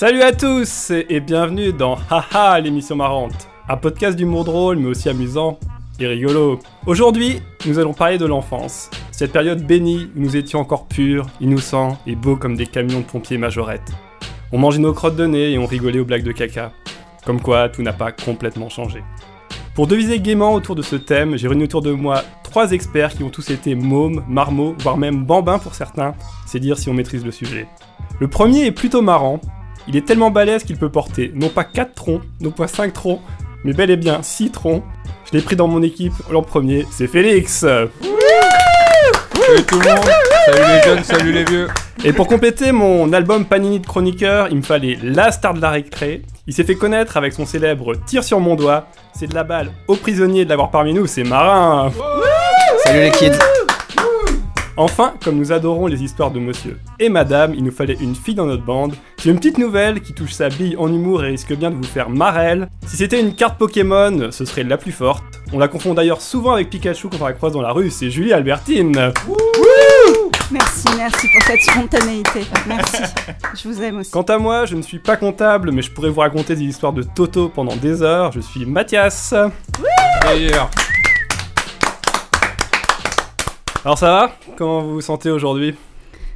Salut à tous et bienvenue dans Haha l'émission marrante, un podcast d'humour drôle mais aussi amusant et rigolo. Aujourd'hui, nous allons parler de l'enfance, cette période bénie où nous étions encore purs, innocents et beaux comme des camions de pompiers majorettes. On mangeait nos crottes de nez et on rigolait aux blagues de caca. Comme quoi, tout n'a pas complètement changé. Pour deviser gaiement autour de ce thème, j'ai réuni autour de moi trois experts qui ont tous été mômes, marmots, voire même bambins pour certains, c'est dire si on maîtrise le sujet. Le premier est plutôt marrant, il est tellement balèze qu'il peut porter non pas 4 troncs, non pas 5 troncs, mais bel et bien 6 troncs. Je l'ai pris dans mon équipe l'an premier, c'est Félix Salut tout le monde Salut les jeunes, salut les vieux Et pour compléter mon album Panini de chroniqueur, il me fallait la star de la récré. Il s'est fait connaître avec son célèbre Tir sur mon doigt. C'est de la balle aux prisonniers de l'avoir parmi nous, c'est Marin Salut les kids Enfin, comme nous adorons les histoires de monsieur et madame, il nous fallait une fille dans notre bande. J'ai une petite nouvelle qui touche sa bille en humour et risque bien de vous faire marelle. Si c'était une carte Pokémon, ce serait la plus forte. On la confond d'ailleurs souvent avec Pikachu quand on la croise dans la rue, c'est Julie Albertine. Merci, merci pour cette spontanéité. Merci. Je vous aime aussi. Quant à moi, je ne suis pas comptable, mais je pourrais vous raconter des histoires de Toto pendant des heures. Je suis Mathias. D'ailleurs, Alors ça va? Comment vous vous sentez aujourd'hui?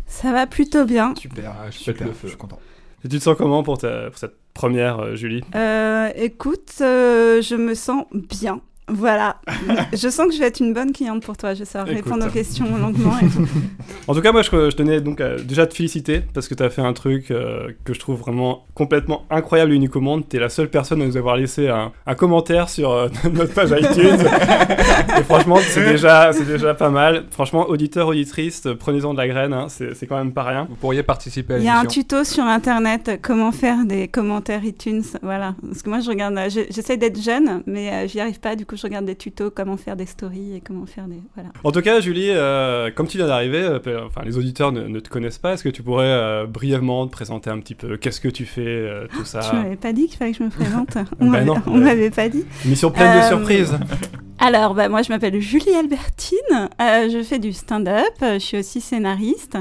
Ça va plutôt bien. Super, Ah, je super, pète le feu. je suis content. Et tu te sens comment pour, ta- pour cette première, euh, Julie? Euh, écoute, euh, je me sens bien. Voilà. je sens que je vais être une bonne cliente pour toi. Je sais Écoute. répondre aux questions longuement. Et tout. En tout cas, moi, je, je tenais donc à- déjà te féliciter parce que tu as fait un truc euh, que je trouve vraiment complètement incroyable et unique au monde. Tu es la seule personne à nous avoir laissé un, un commentaire sur euh, notre page iTunes. et franchement, c'est déjà, c'est déjà pas mal. Franchement, auditeurs, auditrices, prenez-en de la graine, hein, c'est c'est quand même pas rien. vous pourriez participer à Il y a un tuto sur internet comment faire des commentaires iTunes. Voilà. Parce que moi, je regarde. je- J'essaie d'être jeune, mais euh, j'y arrive pas. Du coup, je regarde des tutos comment faire des stories et comment faire des. Voilà. En tout cas, Julie, euh, comme tu viens d'arriver, euh, enfin, les auditeurs ne, ne te connaissent pas. Est-ce que tu pourrais euh, brièvement te présenter un petit peu? Qu'est-ce que tu fais, tout ça? Tu m'avais pas dit qu'il fallait que je me présente. On Bah m'avait- non. on m'avait pas dit. Mission pleine de surprises. Alors, bah, moi, je m'appelle Julie Albertine. je fais du stand-up. Je suis aussi scénariste.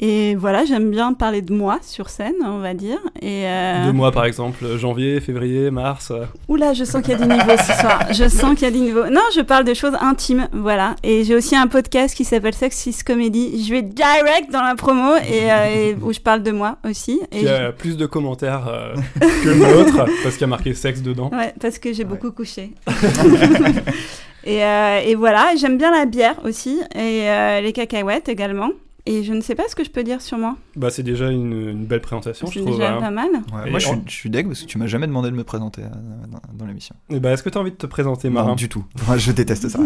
Et voilà, j'aime bien parler de moi sur scène, on va dire. Et euh, Deux mois, par exemple, janvier, février, mars. Oula, je sens qu'il y a du niveau ce soir. Je sens qu'il y a du niveau. Non, je parle de choses intimes, voilà. Et j'ai aussi un podcast qui s'appelle Sexist Comedy. Je vais direct dans la promo et, euh, et où je parle de moi aussi. Et qui a plus de commentaires euh, que l'autre, parce qu'il y a marqué sexe dedans. Ouais, parce que j'ai beaucoup couché. et, euh, et voilà, j'aime bien la bière aussi et les cacahuètes également. Et je ne sais pas ce que je peux dire sur moi. Bah, c'est déjà une, une belle présentation, je C'est trouve. déjà hein. pas mal. Ouais, moi, je suis, je suis deg parce que tu m'as jamais demandé de me présenter euh, dans, dans l'émission. Et bah, est-ce que tu as envie de te présenter, Non, Marin du tout. Moi, je déteste ça.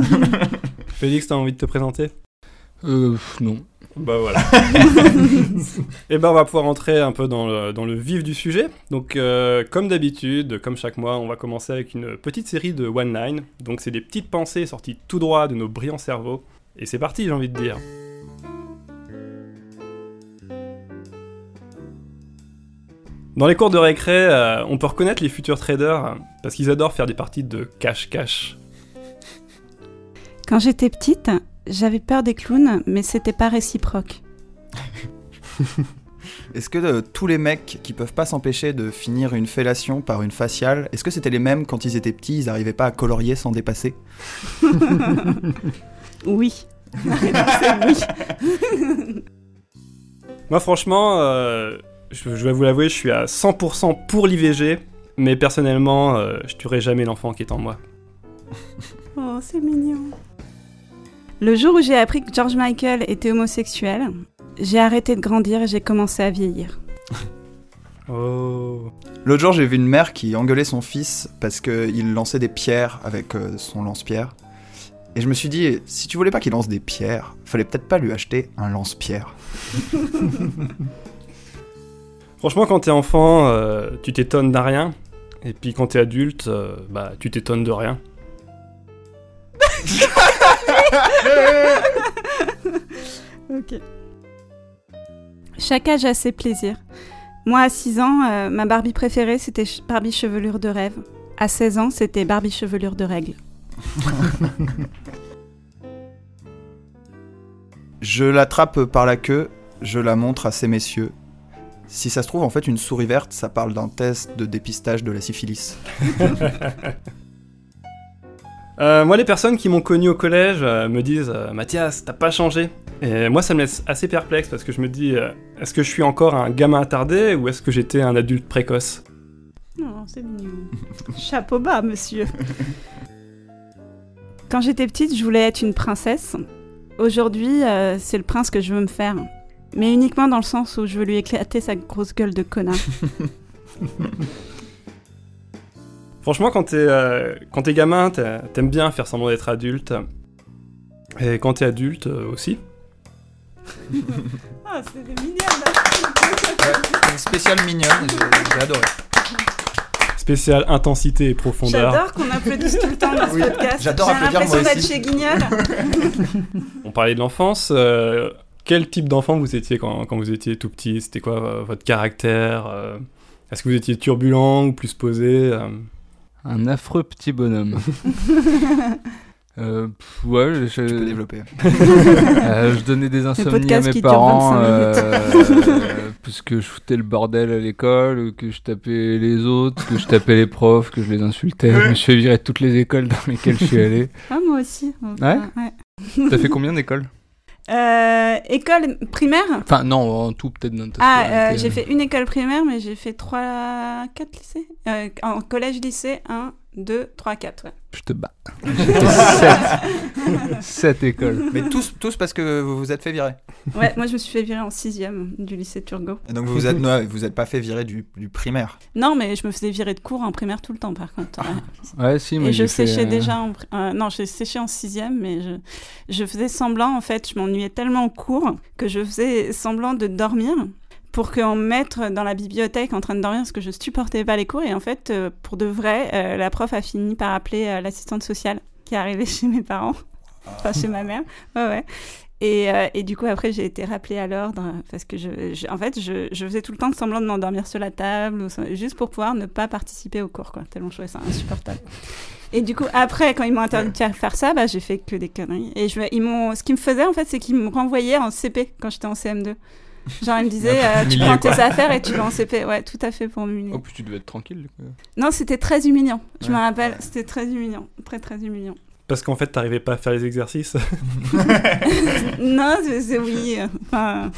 Félix, t'as envie de te présenter? Euh, non. Bah voilà. Et ben on va pouvoir entrer un peu dans le, dans le vif du sujet. Donc euh, comme d'habitude, comme chaque mois, on va commencer avec une petite série de one line. Donc c'est des petites pensées sorties tout droit de nos brillants cerveaux. Et c'est parti, j'ai envie de dire. Dans les cours de récré, euh, on peut reconnaître les futurs traders euh, parce qu'ils adorent faire des parties de cash-cash. Quand j'étais petite, j'avais peur des clowns, mais c'était pas réciproque. Est-ce que euh, tous les mecs qui peuvent pas s'empêcher de finir une fellation par une faciale, est-ce que c'était les mêmes quand ils étaient petits, ils arrivaient pas à colorier sans dépasser? Oui. La réponse est oui. Moi, franchement, euh, je, je vais vous l'avouer, je suis à 100% pour l'IVG, mais personnellement, euh, je tuerai jamais l'enfant qui est en moi. Oh, c'est mignon. Le jour où j'ai appris que George Michael était homosexuel, j'ai arrêté de grandir et j'ai commencé à vieillir. Oh. L'autre jour, j'ai vu une mère qui engueulait son fils parce qu'il lançait des pierres avec euh, son lance-pierre. Et je me suis dit, si tu voulais pas qu'il lance des pierres, fallait peut-être pas lui acheter un lance-pierre. Franchement, quand t'es enfant, euh, tu t'étonnes d'un rien, et puis quand t'es adulte, euh, bah, tu t'étonnes de rien. Ok. Chaque âge a ses plaisirs. Moi, à 6 ans, euh, ma Barbie préférée, c'était Barbie chevelure de rêve. À 16 ans, c'était Barbie chevelure de règle. Je l'attrape par la queue, je la montre à ces messieurs. Si ça se trouve, en fait, une souris verte, ça parle d'un test de dépistage de la syphilis. Euh, moi, les personnes qui m'ont connu au collège euh, me disent euh, Mathias, t'as pas changé. Et moi, ça me laisse assez perplexe parce que je me dis euh, est-ce que je suis encore un gamin attardé ou est-ce que j'étais un adulte précoce? Non, c'est mignon. Chapeau bas, monsieur. Quand j'étais petite, je voulais être une princesse. Aujourd'hui, euh, c'est le prince que je veux me faire. Mais uniquement dans le sens où je veux lui éclater sa grosse gueule de connard. Franchement, quand t'es euh, quand t'es gamin, t'aimes bien faire semblant d'être adulte. Et quand t'es adulte euh, aussi. Ah, c'est des mignons, Une spéciale mignonne, j'ai adoré. Spécial intensité et profondeur. J'adore qu'on applaudisse tout le temps dans ce Oui, podcast. j'adore J'ai l'impression d'être chez Guignol. On parlait de l'enfance. euh, quel type d'enfant vous étiez quand, quand vous étiez tout petit? C'était quoi euh, votre caractère euh, Est-ce que vous étiez turbulent ou plus posé euh? Un affreux petit bonhomme. Euh, pff, ouais, je, Tu peux développer. euh, je donnais des insomnies à mes parents 25 euh, parce que je foutais le bordel à l'école, que je tapais les autres, que je tapais les profs, que je les insultais. Je me suis de toutes les écoles dans lesquelles je suis allé. Ah, moi aussi. Ouais? Ouais. T'as fait combien d'écoles? Euh, école primaire? Enfin, non, en tout peut-être Ah, euh, j'ai fait une école primaire, mais j'ai fait 3, 4 lycées. Euh, en collège, lycée, 1, 2, 3, 4. Ouais. Je te bats. Fait sept. Sept écoles. Mais tous, tous parce que vous vous êtes fait virer. ouais, moi je me suis fait virer en 6ème du lycée Turgot. Et donc vous vous êtes, non, vous êtes pas fait virer du, du primaire. Non, mais je me faisais virer de cours en primaire tout le temps, par contre. ouais. Ouais, si, moi Et je j'ai fait, séchais euh, déjà en... euh, non, j'ai séché en 6ème, mais je... je faisais semblant, en fait, je m'ennuyais tellement en cours que je faisais semblant de dormir pour qu'on me mette dans la bibliothèque en train de dormir parce que je supportais pas les cours. Et en fait, euh, pour de vrai, euh, la prof a fini par appeler euh, l'assistante sociale qui est arrivée chez mes parents, enfin chez ma mère. Ouais, ouais. Et, et du coup, après, j'ai été rappelée à l'ordre euh, parce que, je, en fait, je, faisais tout le temps semblant de m'endormir sur la table, juste pour pouvoir ne pas participer au cours, quoi. Tellement je trouvais ça insupportable. Et du coup, après, quand ils m'ont interdit de faire ça, bah, j'ai fait que des conneries. Et je, ils m'ont, ce qu'ils me faisaient, en fait, c'est qu'ils me renvoyaient en CP quand j'étais en CM2. Genre, ils me disaient, euh, tu prends tes affaires et tu vas en CP. Ouais, tout à fait pour m'humilier. Oh, puis tu devais être tranquille. quoi. Non, c'était très humiliant. Je me Ouais. rappelle, c'était très humiliant. Très, très humiliant. Parce qu'en fait, t'arrivais pas à faire les exercices. non, c'est oui. euh, Enfin.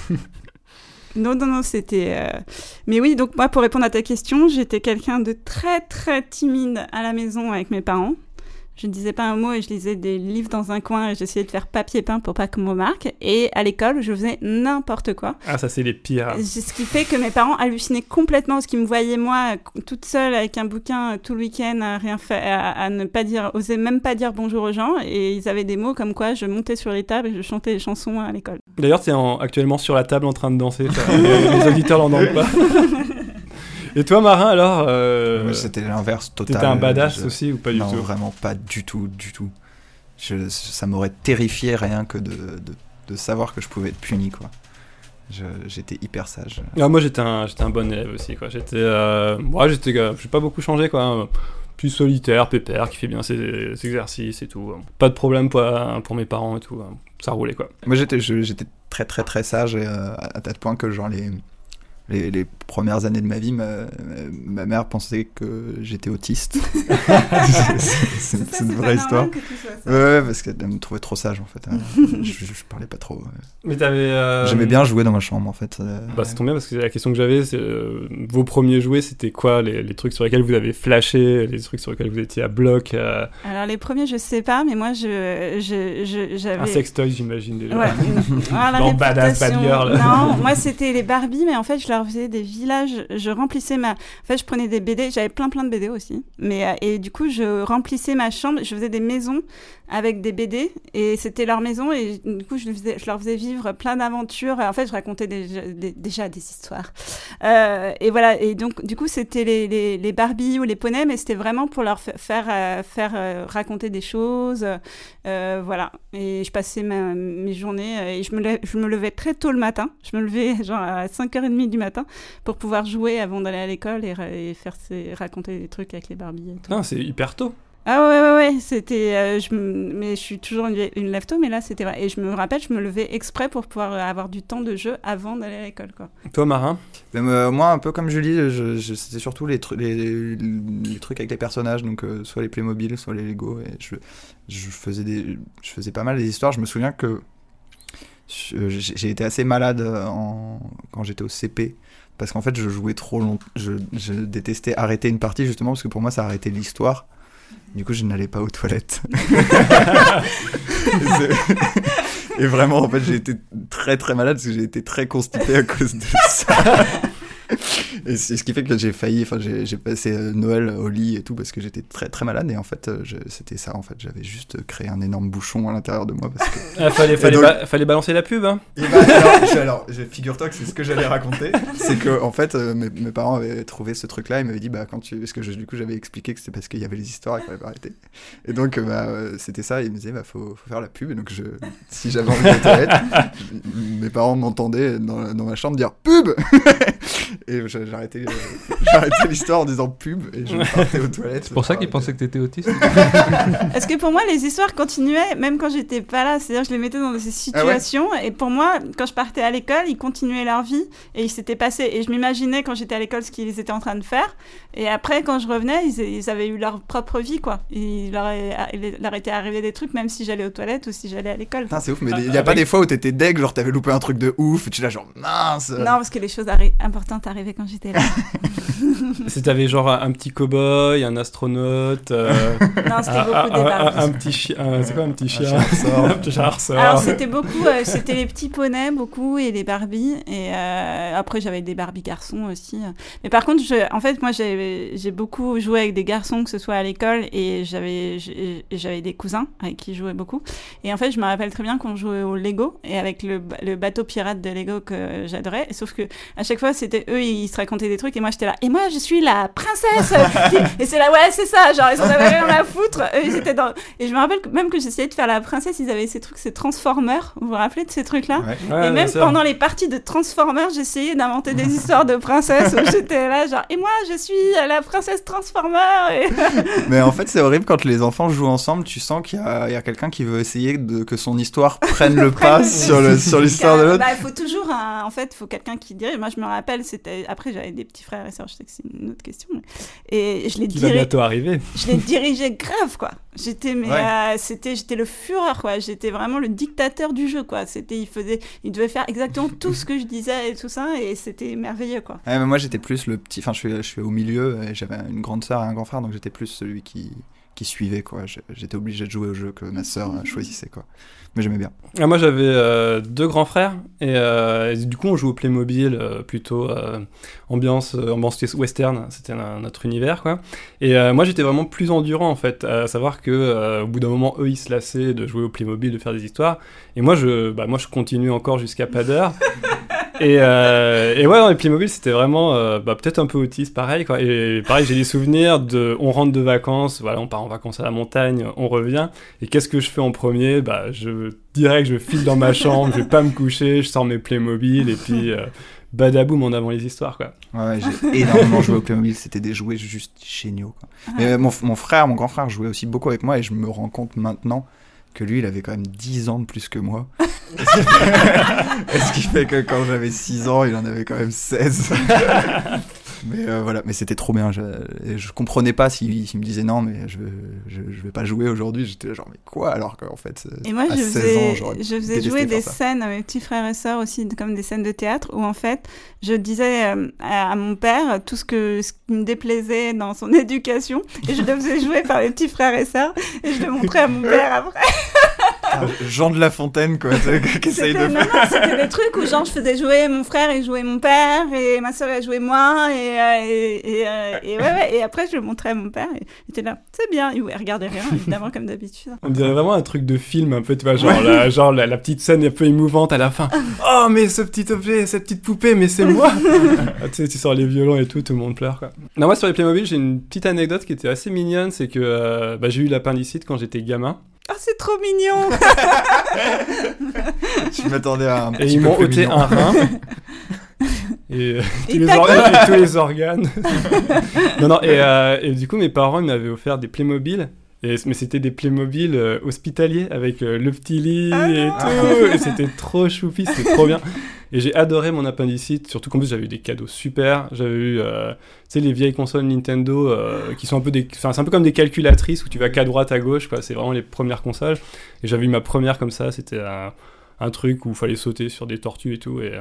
Non, non, non, c'était. euh, Mais oui, donc moi, pour répondre à ta question, j'étais quelqu'un de très, très timide à la maison avec mes parents. Je ne disais pas un mot et je lisais des livres dans un coin et j'essayais de faire papier peint pour pas qu'on me remarque. Et à l'école, je faisais n'importe quoi. Ah, ça, c'est les pires. Ce qui fait que mes parents hallucinaient complètement parce qu'ils me voyaient moi toute seule avec un bouquin tout le week-end à rien faire, à, à ne pas dire, oser même pas dire bonjour aux gens et ils avaient des mots comme quoi je montais sur les tables et je chantais des chansons à l'école. D'ailleurs, en- actuellement sur la table en train de danser. ça. les, les auditeurs l'entendent pas. Et toi, Marin, alors euh, Moi, C'était l'inverse total. T'étais un badass Je- aussi ou pas du non, tout vraiment pas du tout, du tout. Je, ça m'aurait terrifié rien que de, de, de savoir que je pouvais être puni, quoi. J'étais hyper sage. Ah, moi, j'étais un, un bon élève aussi. Quoi. J'étais, euh, ouais, j'étais, euh, j'ai pas beaucoup changé, quoi. hein. Plus solitaire, pépère, qui fait bien ses, ses exercices et tout. Pas de problème pour, pour mes parents et tout. hein. Ça roulait, quoi. Moi, j'étais j'étais très, très, très sage et, euh, à tel point que, genre, les, les, les premières années de ma vie, ma, ma mère pensait que j'étais autiste. C'est- une vraie histoire. Ouais, ouais, parce qu'elle me trouvait trop sage, en fait. je, je, je parlais pas trop. ouais. Mais t'avais. euh, J'aimais bien jouer dans ma chambre, en fait. Bah, ça tombe bien parce que la question que j'avais, c'est euh, vos premiers jouets, c'était quoi les, les trucs sur lesquels vous avez flashé, les trucs sur lesquels vous étiez à bloc euh, Alors les premiers, je sais pas, mais moi, je, je, je- j'avais. Un sextoy, j'imagine déjà. Ouais. Ah, la Dans Badass Bad. Girl. Non, moi c'était les Barbie, mais en fait je leur faisais des villages. Je remplissais ma. En fait, je prenais des BD. J'avais plein plein de BD aussi. Mais euh, et du coup, je remplissais ma chambre. Je faisais des maisons avec des BD et c'était leur maison et du coup je, faisais- leur faisais vivre plein d'aventures. En fait, je racontais déjà des, histoires. Euh, et voilà. Et donc du coup, c'était les, les, les Barbie ou les poneys, mais c'était vraiment pour leur fa- faire euh, faire raconter des choses. Voilà. Et je passais mes journées et je me, je me levais très tôt le matin. Je me levais genre à 5h30 du matin pour pouvoir jouer avant d'aller à l'école et, faire raconter des trucs avec les Barbies. et tout. Non, c'est hyper tôt. Ah ouais, ouais, ouais, c'était. euh, je me- mais je suis toujours une, une lève-tôt, mais là, c'était vrai. Et je me rappelle, je me levais exprès pour pouvoir euh, avoir du temps de jeu avant d'aller à l'école, quoi. Toi, Marin? Euh, moi, un peu comme Julie, je, je- c'était surtout les, tru- les, les trucs avec les personnages, donc euh, soit les Playmobil, soit les Lego. Et je, je, faisais des, je faisais pas mal des histoires. Je me souviens que j'ai été assez malade euh, en, quand j'étais au CP. Parce qu'en fait, je jouais trop longtemps. Je, je détestais arrêter une partie, justement, parce que pour moi, ça arrêtait l'histoire. Du coup, je n'allais pas aux toilettes. Et Et vraiment, en fait, j'ai été très très malade parce que j'ai été très constipé à cause de ça. Et c'est ce qui fait que j'ai failli, enfin, j'ai passé euh, Noël au lit et tout parce que j'étais très très malade. Et en fait, euh, c'était ça. En fait, j'avais juste créé un énorme bouchon à l'intérieur de moi parce que. Ah, fallait, fallait, donc- ba- fallait balancer la pub, hein Et bah, alors, figure-toi que c'est ce que j'allais raconter. C'est que, en fait, euh, mes, mes parents avaient trouvé ce truc-là. Ils m'avaient dit, bah, quand tu. Parce que je- du coup, j'avais expliqué que c'était parce qu'il y avait les histoires et qu'il fallait pas arrêter. Et donc, bah, c'était ça. Ils me disaient, bah, faut, faut faire la pub. Et donc, je, si j'avais envie de mes parents m'entendaient dans, dans ma chambre dire pub Et j'arrêtais euh, j'arrêtais l'histoire en disant pub et je partais aux toilettes. C'est pour ça qu'ils pensaient que t'étais autiste. Parce que pour moi, les histoires continuaient même quand j'étais pas là. C'est-à-dire, je les mettais dans ces situations. Et pour moi, quand je partais à l'école, ils continuaient leur vie et ils s'étaient passés. Et je m'imaginais quand j'étais à l'école ce qu'ils étaient en train de faire. Et après, quand je revenais, ils, ils avaient eu leur propre vie, quoi. Il leur, est- il leur était arrivé des trucs, même si j'allais aux toilettes ou si j'allais à l'école. C'est ouf, mais Ah, il y a pas avec- des fois où t'étais deg, genre t'avais loupé un truc de ouf, et tu l'as genre mince Non, parce que les choses arri- importantes arrivaient quand j'étais là. Si t'avais genre un, un petit cow-boy, un astronaute, euh, non, c'était un, beaucoup des un- un- Barbies. un petit chien, un- c'est quoi un petit chien. Un petit chien. Alors c'était beaucoup, euh, c'était les petits poneys beaucoup et les Barbies et euh, après j'avais des Barbie garçons aussi. Mais par contre, je, en fait moi j'ai beaucoup joué avec des garçons que ce soit à l'école et j'avais des cousins avec qui je jouais beaucoup et en fait je me rappelle très bien qu'on jouait au Lego et avec le, le bateau pirate de Lego que j'adorais. Sauf que à chaque fois c'était eux ils se racontaient des trucs et moi j'étais là et moi je suis la princesse et c'est là ouais c'est ça genre ils en avaient rien à foutre eux ils étaient dans et je me rappelle que même que j'essayais de faire la princesse, ils avaient ces trucs, ces Transformers. Vous vous rappelez de ces trucs-là? Ouais. Ouais, Et même pendant les parties de Transformers, j'essayais d'inventer des histoires de princesses où j'étais là, genre, et moi, je suis la princesse Transformer. Et... Mais en fait, c'est horrible quand les enfants jouent ensemble, tu sens qu'il y a, il y a quelqu'un qui veut essayer de, que son histoire prenne le pas sur l'histoire de l'autre. Bah, il faut toujours, un- en fait, il faut quelqu'un qui dirige. Moi, je me rappelle, c'était. Après, j'avais des petits frères et sœurs, je sais que c'est une autre question. mais- Et je va dirais. bientôt arriver. je les dirigeais grave quoi j'étais mais Ouais. euh, c'était j'étais le fureur quoi j'étais vraiment le dictateur du jeu quoi c'était il faisait il devait faire exactement tout ce que je disais et tout ça et c'était merveilleux quoi Ouais, mais moi j'étais plus le petit, enfin je suis, je suis au milieu, j'avais une grande sœur et un grand frère, donc j'étais plus celui qui, qui suivait quoi. J'étais obligé de jouer au jeu que ma sœur euh, choisissait quoi. Mais j'aimais bien. Ah, moi j'avais euh, deux grands frères et, euh, et du coup on joue au Playmobil euh, plutôt ambiance ambiance western c'était notre univers quoi et moi j'étais vraiment plus endurant en fait à savoir que au bout d'un moment eux ils se lassaient de jouer au Playmobil de faire des histoires et moi je bah moi je continue encore jusqu'à pas d'heure et, euh, et ouais dans les Playmobil c'était vraiment euh, bah, peut-être un peu autiste pareil quoi et pareil j'ai des souvenirs de on rentre de vacances voilà on part en vacances à la montagne on revient et qu'est-ce que je fais en premier? Bah, je direct, je file dans ma chambre, je vais pas me coucher, je sors mes Playmobil et puis euh, badaboum en avant les histoires quoi. Ouais, ouais, j'ai énormément joué au Playmobil, c'était des jouets juste géniaux. Quoi. Mais euh, mon, mon frère, mon grand frère jouait aussi beaucoup avec moi et je me rends compte maintenant que lui, il avait quand même 10 ans de plus que moi. Et ce qui fait- et ce qui fait que quand j'avais 6 ans, il en avait quand même 16. Mais euh, voilà, mais c'était trop bien. Je, je comprenais pas s'il s'il me disait non, mais je, je, je vais pas jouer aujourd'hui. J'étais genre, mais quoi alors qu'en fait, euh, et moi à je 16 faisais ans, je faisais jouer des ça. scènes à mes petits frères et sœurs aussi comme des scènes de théâtre où en fait je disais euh, à, à mon père tout ce que ce qui me déplaisait dans son éducation et je le faisais jouer par les petits frères et sœurs et je le montrais à mon père après Jean de La Fontaine, quoi, tu sais, qui essaye de C'était- non, non, c'était des trucs où genre je faisais jouer mon frère et jouer mon père et ma soeur elle jouait moi et, euh, et, et, euh, et ouais, ouais, et après je le montrais à mon père et il était là c'est bien il regardait rien évidemment comme d'habitude On dirait vraiment un truc de film un peu, tu vois, genre, la, genre la, la petite scène un peu émouvante à la fin. Oh mais ce petit objet, cette petite poupée, mais c'est moi Ah, Tu sais, tu sors les violons et tout, tout le monde pleure quoi. Non, moi sur les Playmobil, j'ai une petite anecdote qui était assez mignonne, c'est que euh, bah, j'ai eu l'appendicite quand j'étais gamin. Oh c'est trop mignon Je m'attendais à un Et petit ils peu m'ont ôté mignon. un rein. Et, euh, tous, Et les t'as organes, et tous les organes. non, non, et, euh, et du coup, mes parents ils m'avaient offert des Playmobil. Et, mais c'était des Playmobil euh, hospitaliers avec euh, le petit lit Ah et tout. Et c'était trop choupi, c'était trop bien. Et j'ai adoré mon appendicite, surtout qu'en plus j'avais eu des cadeaux super. J'avais eu, euh, tu sais, les vieilles consoles Nintendo euh, qui sont un peu des. Enfin, c'est un peu comme des calculatrices où tu vas qu'à droite, à gauche, quoi. C'est vraiment les premières consoles. Et j'avais eu ma première comme ça, c'était un, un truc où il fallait sauter sur des tortues et tout. Et.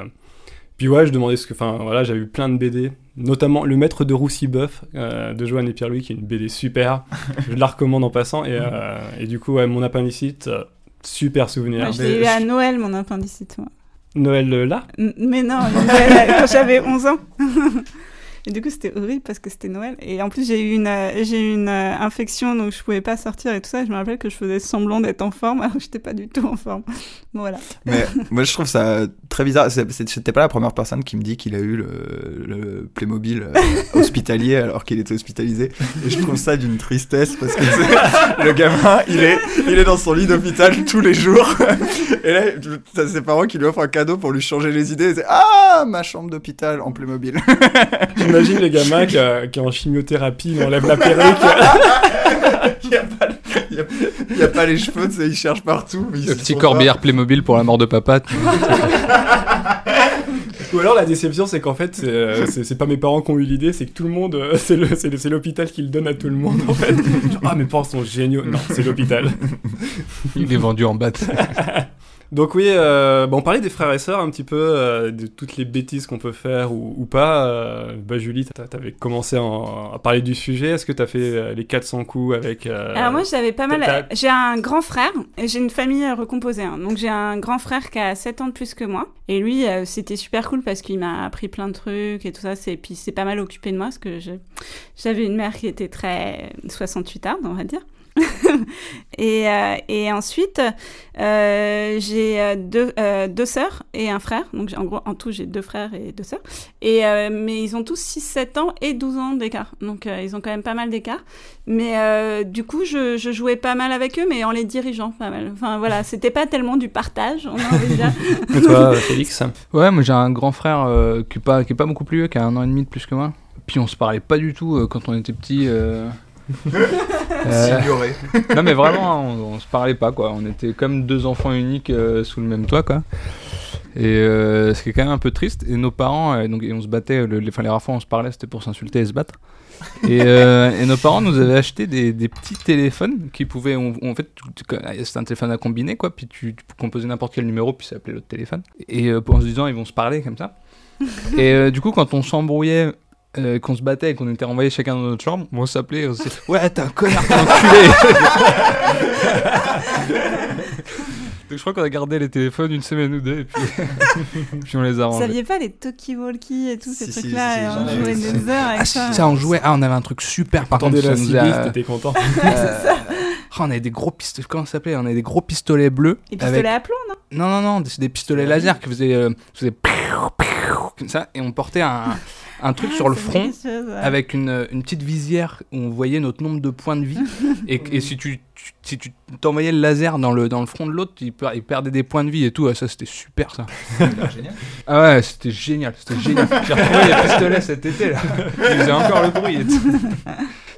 Puis ouais, je demandais ce que. Enfin voilà, j'avais eu plein de BD, notamment Le Maître de Roussy-Boeuf euh, de Joanne et Pierre-Louis, qui est une BD super. je la recommande en passant. Et, euh, et du coup, ouais, mon appendicite, euh, super souvenir. Moi, je l'ai eu à Noël, mon appendicite. moi. Noël euh, là? N- Mais non, Noël, quand j'avais 11 ans. Et du coup, c'était horrible parce que c'était Noël. Et en plus, j'ai eu une, euh, j'ai eu une euh, infection, donc je pouvais pas sortir et tout ça. Je me rappelle que je faisais semblant d'être en forme, alors que j'étais pas du tout en forme. Voilà. Mais moi, je trouve ça très bizarre. C'était pas la première personne qui me dit qu'il a eu le, le Playmobil euh, hospitalier alors qu'il était hospitalisé. Et je trouve ça d'une tristesse parce que le gamin, il est, il est dans son lit d'hôpital tous les jours. Et là, t'as ses parents qui lui offrent un cadeau pour lui changer les idées. Et c'est Ah, ma chambre d'hôpital en Playmobil. J'imagine les gamins qui, euh, qui est en chimiothérapie, il enlève la perruque. Il n'y a, pas- a- a les cheveux, tu sais, il cherche partout. mais ils Le petit corbillard Playmobil pour la mort de papa. Ou alors la déception, c'est qu'en fait, c'est euh, c'est- pas mes parents qui ont eu l'idée, c'est que tout le monde, euh, c'est l'hôpital qui le donne à tout le monde en fait. Genre, ah, mes parents sont géniaux. Non, c'est l'hôpital. Il est vendu en batte. Donc oui, euh, bah, on parlait des frères et sœurs un petit peu, euh, de toutes les bêtises qu'on peut faire ou, ou pas. Euh, bah Julie, t'a- t'avais commencé en- à parler du sujet. Est-ce que t'as fait euh, les 400 coups avec... euh, Alors moi j'avais pas mal. J'ai un grand frère et j'ai une famille euh, recomposée. hein. Donc j'ai un grand frère qui a 7 ans de plus que moi. Et lui euh, c'était super cool parce qu'il m'a appris plein de trucs et tout ça. C'est puis c'est pas mal occupé de moi parce que je- j'avais une mère qui était très 68 arde on va dire. et, euh, et ensuite euh, j'ai euh, deux, euh, deux sœurs et un frère. Donc en gros en tout j'ai deux frères et deux sœurs. Et euh, mais ils ont tous 6, 7 ans et 12 ans d'écart. Donc euh, ils ont quand même pas mal d'écart. Mais euh, du coup, je, je jouais pas mal avec eux, mais en les dirigeant pas mal. Enfin voilà, c'était pas tellement du partage, on a envie de dire. Et toi, Félix Ouais, moi j'ai un grand frère euh, qui, est pas, qui est pas beaucoup plus vieux, qui a un an et demi de plus que moi. Puis on se parlait pas du tout euh, quand on était petit. Euh. Ignorés. non mais vraiment, hein, on, on se parlait pas quoi. On était comme deux enfants uniques euh, sous le même toit quoi. Et euh, ce qui est quand même un peu triste. Et nos parents, euh, donc et on se battait. Le, les, enfin les rares fois où on se parlait, c'était pour s'insulter et se battre. Et, euh, et nos parents nous avaient acheté des, des petits téléphones qui pouvaient, on- en fait, tu- c'était un téléphone à combiner quoi. Puis tu, tu composais n'importe quel numéro, puis ça appelait l'autre téléphone. Et en se disant ils vont se parler comme ça. et du coup quand on s'embrouillait. Euh, qu'on se battait et qu'on était renvoyés chacun dans notre chambre, on s'appelait, on se disait, ouais t'es un connard, t'es enculé Donc je crois qu'on a gardé les téléphones une semaine ou deux et puis, puis on les a Vous rangés. saviez pas les talkie-walkie et tous ces Si, si, trucs-là si, et j'en on ai jouait des si. heures avec Ah, ça. ça on jouait, ah on avait un truc super par contre, Attendez la ça Sibis, a- t'étais content. euh, oh, on avait des gros pistolets, comment ça s'appelait On avait des gros pistolets bleus. Et pistolet avec- à plomb, non? Non, non, non, c'est des pistolets laser qui faisaient, euh, faisaient comme ça et on portait un, un truc Ah, sur le front ouais. avec une, une petite visière où on voyait notre nombre de points de vie. et, et si tu, tu- si tu t'envoyais le laser dans le, dans le front de l'autre, il, per- il perdait des points de vie et tout. Ah, ça, c'était super, ça. Génial. Ah ouais, c'était génial, c'était génial. J'ai retrouvé les pistolets cet été, là. Ils faisaient encore le bruit et tout.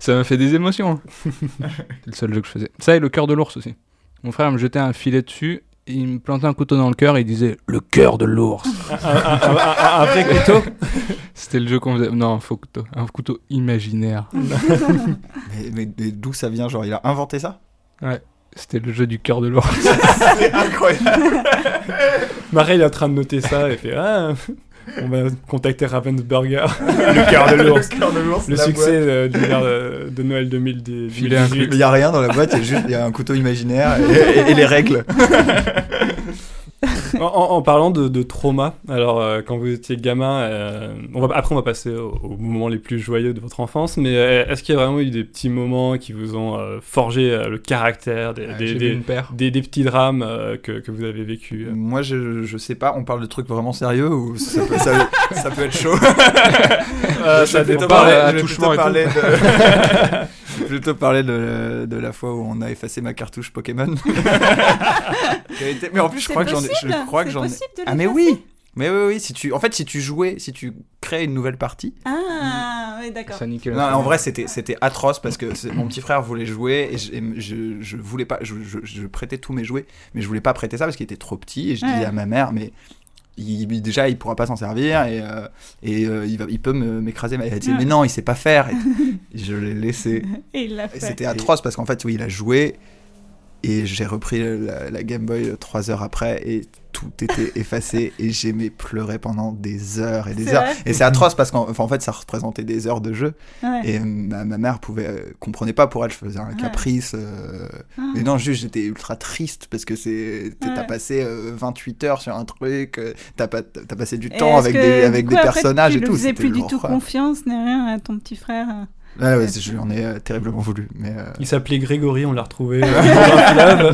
Ça m'a fait des émotions. C'est le seul jeu que je faisais. Ça et le cœur de l'ours aussi. Mon frère me jetait un filet dessus, et il me plantait un couteau dans le cœur et il disait le cœur de l'ours. un, un- un- un- un vrai couteau? C'était le jeu qu'on faisait. Non, un faux couteau. Un couteau imaginaire. Mais, mais- mais d'où ça vient Genre, il a inventé ça? C'était le jeu du cœur de l'ours. C'est incroyable. Marais il est en train de noter ça et fait Ah, on va contacter Ravensburger, le cœur de l'ours. Le succès euh, du de, de Noël 2018. Filet inclus. Mais il y a rien dans la boîte, il y a juste il y a un couteau imaginaire et, et- et les règles. En, parlant de, de trauma, alors euh, quand vous étiez gamin, euh, on va, après on va passer au- aux moments les plus joyeux de votre enfance, mais euh, est-ce qu'il y a vraiment eu des petits moments qui vous ont euh, forgé euh, le caractère, des, petits drames euh, que, que vous avez vécu Moi, je, je sais pas, on parle de trucs vraiment sérieux ou ça peut, ça, ça peut être chaud Euh, ça dépend. je vais plutôt parler de... je vais plutôt parler de, de la fois où on a effacé ma cartouche Pokémon. Été- Mais en plus, je crois que j'en ai. possible, Je crois que c'est j'en ai. Ah mais oui, mais oui, oui. Si tu, en fait, si tu jouais, si tu crées une nouvelle partie, Ah, oui, d'accord. Non, en vrai, c'était c'était atroce parce que mon petit frère voulait jouer et je, et je, je voulais pas. Je, je- je prêtais tous mes jouets, mais je voulais pas prêter ça parce qu'il était trop petit. Et je Ouais. disais à ma mère, mais il, déjà, il pourra pas s'en servir et, euh, et euh, il, va, il peut m'écraser. Elle disait, Ouais. mais non, il sait pas faire. Et je l'ai laissé. Et il l'a Et fait. C'était atroce parce qu'en fait, oui, il a joué et j'ai repris la, la Game Boy trois heures après et tout était effacé et j'ai mais pleuré pendant des heures et des heures. vrai Et c'est atroce parce qu'en en fait, ça représentait des heures de jeu. Ouais. Et ma, ma mère pouvait euh, comprenait pas pour elle, je faisais un Ouais. caprice. euh, Ah. Mais non, juste j'étais ultra triste parce que c'est t'as passé euh, 28 heures sur un truc, euh, t'as pas passé du Et temps avec des avec coup, des après, personnages tu et tout. faisais c'était plus du tout confiance, ni rien à ton petit frère. Ouais, ouais, je lui en ai euh, terriblement voulu. Mais euh, Il s'appelait Grégory, on l'a retrouvé euh,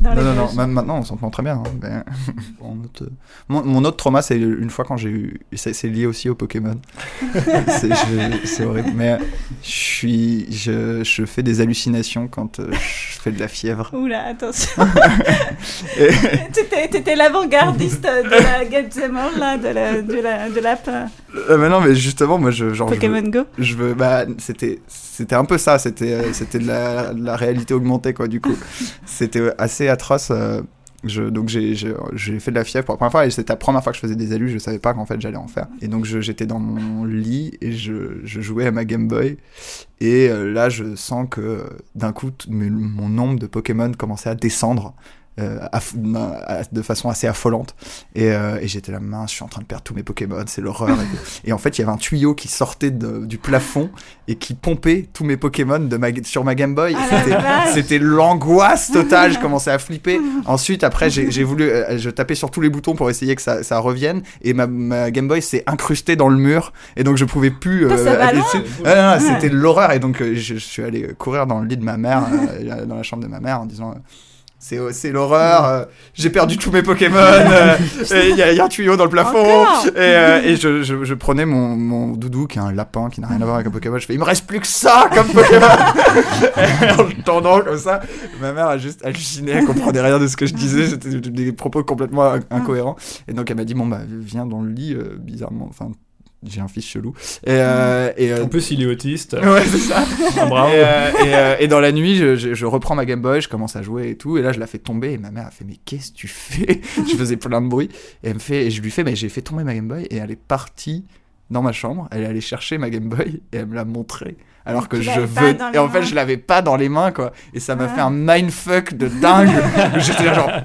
dans non, non, non, même maintenant on s'entend très bien. hein, mais bon, autre- mon, mon autre trauma, c'est une fois quand j'ai eu. C'est lié aussi au Pokémon. c'est horrible. Mais je, suis, je, je fais des hallucinations quand euh, je fais de la fièvre. Oula, attention. Et- T'étais t'étais l'avant-gardiste de la Game là, de la- de la- de l'app euh, Euh, mais non, mais justement, moi, je, genre, je Pokémon Go. Je veux bah c'était c'était un peu ça c'était euh, c'était de la, réalité augmentée quoi du coup. C'était assez atroce euh, je, donc j'ai fait de la fièvre pour la première fois et c'était la première fois que je faisais des alus je savais pas qu'en fait j'allais en faire. Et donc j'étais dans mon lit et je, je jouais à ma Game Boy et euh, là je sens que euh, d'un coup mon nombre de Pokémon commençait à descendre. euh, de façon assez affolante et, euh, et j'étais là mince je suis en train de perdre tous mes Pokémon c'est l'horreur et, en fait il y avait un tuyau qui sortait de- du plafond et qui pompait tous mes Pokémon de ma, sur ma Game Boy. Ah c'était- l'angoisse totale. Je commençais à flipper. Ensuite, après, j'ai voulu, euh, je tapais sur tous les boutons pour essayer que ça, ça revienne. Et ma, ma Game Boy s'est incrustée dans le mur. Et donc, je pouvais plus. Dessus. Ah, C'était l'horreur. Et donc, euh, je, je suis allé courir dans le lit de ma mère, euh, dans la chambre de ma mère, en disant. Euh, c'est c'est l'horreur, euh, j'ai perdu tous mes Pokémon, euh, il y, a- il y a un tuyau dans le plafond, et, euh, et je, je, je prenais mon, mon doudou qui est un lapin qui n'a rien à voir avec un Pokémon. Je fais, il me reste plus que ça comme Pokémon En le tendant comme ça. Ma mère a juste halluciné, elle comprenait rien de ce que je disais. C'était des propos complètement inc- incohérents. Et donc elle m'a dit, bon, bah, viens dans le lit, euh, bizarrement. Enfin, j'ai un fils chelou. Et, euh, et, euh, En plus, il est autiste. Ouais, c'est ça. Ah, bravo. Et, euh, et, euh, et dans la nuit, je, je- je reprends ma Game Boy, je commence à jouer et tout. Et là, je la fais tomber. Et ma mère a fait Mais qu'est-ce que tu fais? Je faisais plein de bruit. Et, elle me fait, et je lui fais Mais j'ai fait tomber ma Game Boy. Et elle est partie dans ma chambre. Elle est allée chercher ma Game Boy. Et elle me l'a montrée. Alors que Tu je veux. Et en fait, je l'avais pas dans les mains, quoi. Et ça m'a Ah. fait un mindfuck de dingue. J'étais là, genre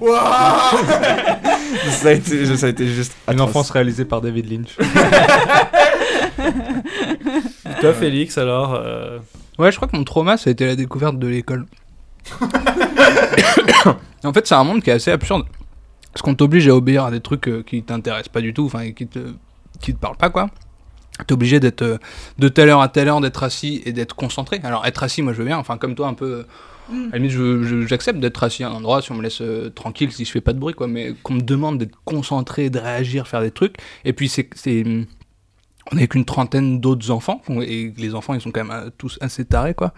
ça, a été, ça a été juste. Une atroce. enfance réalisée par David Lynch. Toi, Félix, alors. euh, Ouais, je crois que mon trauma, ça a été la découverte de l'école. en fait, c'est un monde qui est assez absurde. Parce qu'on t'oblige à obéir à des trucs euh, qui t'intéressent pas du tout, enfin, qui te, qui te parlent pas, quoi. T'es obligé d'être euh, de telle heure à telle heure, d'être assis et d'être concentré. Alors, être assis, moi, je veux bien, enfin, comme toi, un peu. euh, Mm. À la limite, j'accepte d'être assis à un endroit si on me laisse euh, tranquille, si je fais pas de bruit, quoi. Mais qu'on me demande d'être concentré, de réagir, faire des trucs. Et puis, c'est. on n'est qu'une trentaine d'autres enfants, et les enfants, ils sont quand même tous assez tarés, quoi.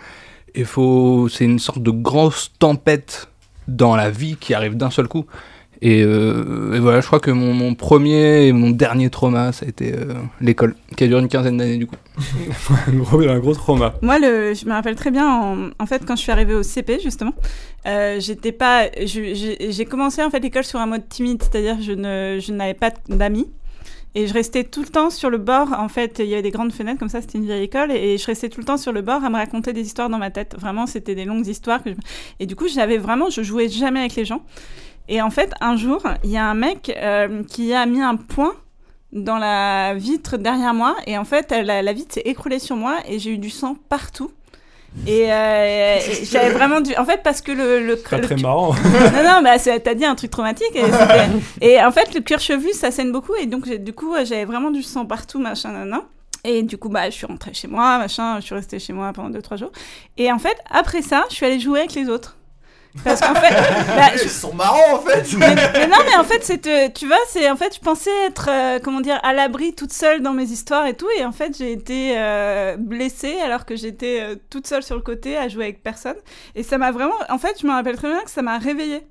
Et faut, c'est une sorte de grosse tempête dans la vie qui arrive d'un seul coup. Et, euh, et voilà, je crois que mon, mon premier et mon dernier trauma, ça a été euh, l'école, qui a duré une quinzaine d'années du coup. un, gros, un gros trauma. Moi, le, je me rappelle très bien, en, en fait, quand je suis arrivée au CP, justement, euh, j'étais pas. J'ai j'ai commencé en fait l'école sur un mode timide, c'est-à-dire je ne, je n'avais pas d'amis. Et je restais tout le temps sur le bord. En fait, il y avait des grandes fenêtres comme ça, c'était une vieille école. Et je restais tout le temps sur le bord à me raconter des histoires dans ma tête. Vraiment, c'était des longues histoires. Que je- Et du coup, j'avais vraiment, je jouais jamais avec les gens. Et en fait, un jour, il y a un mec euh, qui a mis un point dans la vitre derrière moi. Et en fait, la, la vitre s'est écroulée sur moi et j'ai eu du sang partout. Et, euh, et j'avais vraiment du. En fait, parce que le. le, Pas le- très marrant. non, non, bah, t'as dit un truc traumatique. Et, et en fait, le cuir chevelu, ça saigne beaucoup. Et donc, du coup, euh, j'avais vraiment du sang partout, machin, nan, Et du coup, bah, je suis rentrée chez moi, machin. Je suis restée chez moi pendant 2-3 jours. Et en fait, après ça, je suis allée jouer avec les autres. Parce qu'en fait, bah, je- Ils sont marrants en fait. Mais, mais non, mais en fait, c'est, euh, tu vois, c'est en fait, je pensais être, euh, comment dire, à l'abri toute seule dans mes histoires et tout, et en fait, j'ai été euh, blessée alors que j'étais euh, toute seule sur le côté à jouer avec personne, et ça m'a vraiment, en fait, je me rappelle très bien que ça m'a réveillée.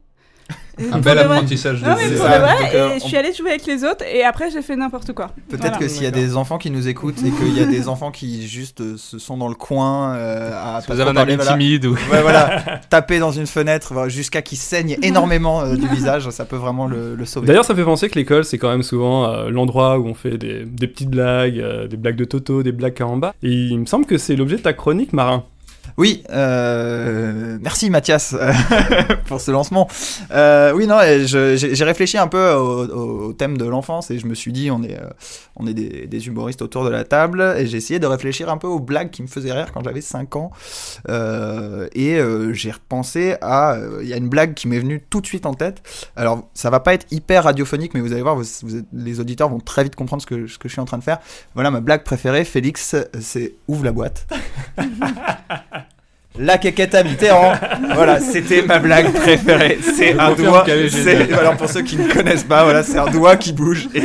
Un bel apprentissage de Non, mais pour de vrai, Donc, euh, et je suis allée jouer avec les autres et après j'ai fait n'importe quoi. Peut-être Voilà. que s'il y a des enfants qui nous écoutent et qu'il y a des enfants qui juste euh, se sont dans le coin euh, à Si pas vous avez un parler, ami voilà. timide ou. Ouais, voilà, taper dans une fenêtre jusqu'à qu'il saigne énormément euh, du visage, ça peut vraiment le, le sauver. D'ailleurs, ça fait penser que l'école, c'est quand même souvent euh, l'endroit où on fait des, des petites blagues, euh, des blagues de Toto, des blagues caramba. Et il me semble que c'est l'objet de ta chronique, Marin. Oui, euh, merci Mathias euh, pour ce lancement. Euh, oui, non, j'ai réfléchi un peu au, thème de l'enfance et je me suis dit, on est, euh, on est des, humoristes autour de la table et j'ai essayé de réfléchir un peu aux blagues qui me faisaient rire quand j'avais 5 ans. Euh, et euh, j'ai repensé à. Il y a une blague qui m'est venue tout de suite en tête. Alors, ça va pas être hyper radiophonique, mais vous allez voir, les auditeurs vont très vite comprendre ce que je suis en train de faire. Voilà, ma blague préférée, Félix, c'est ouvre la boîte. La quéquette à Mitterrand. Voilà, c'était ma blague préférée. C'est un doigt. c'est-. Alors pour ceux qui ne connaissent pas, voilà, c'est un doigt qui bouge et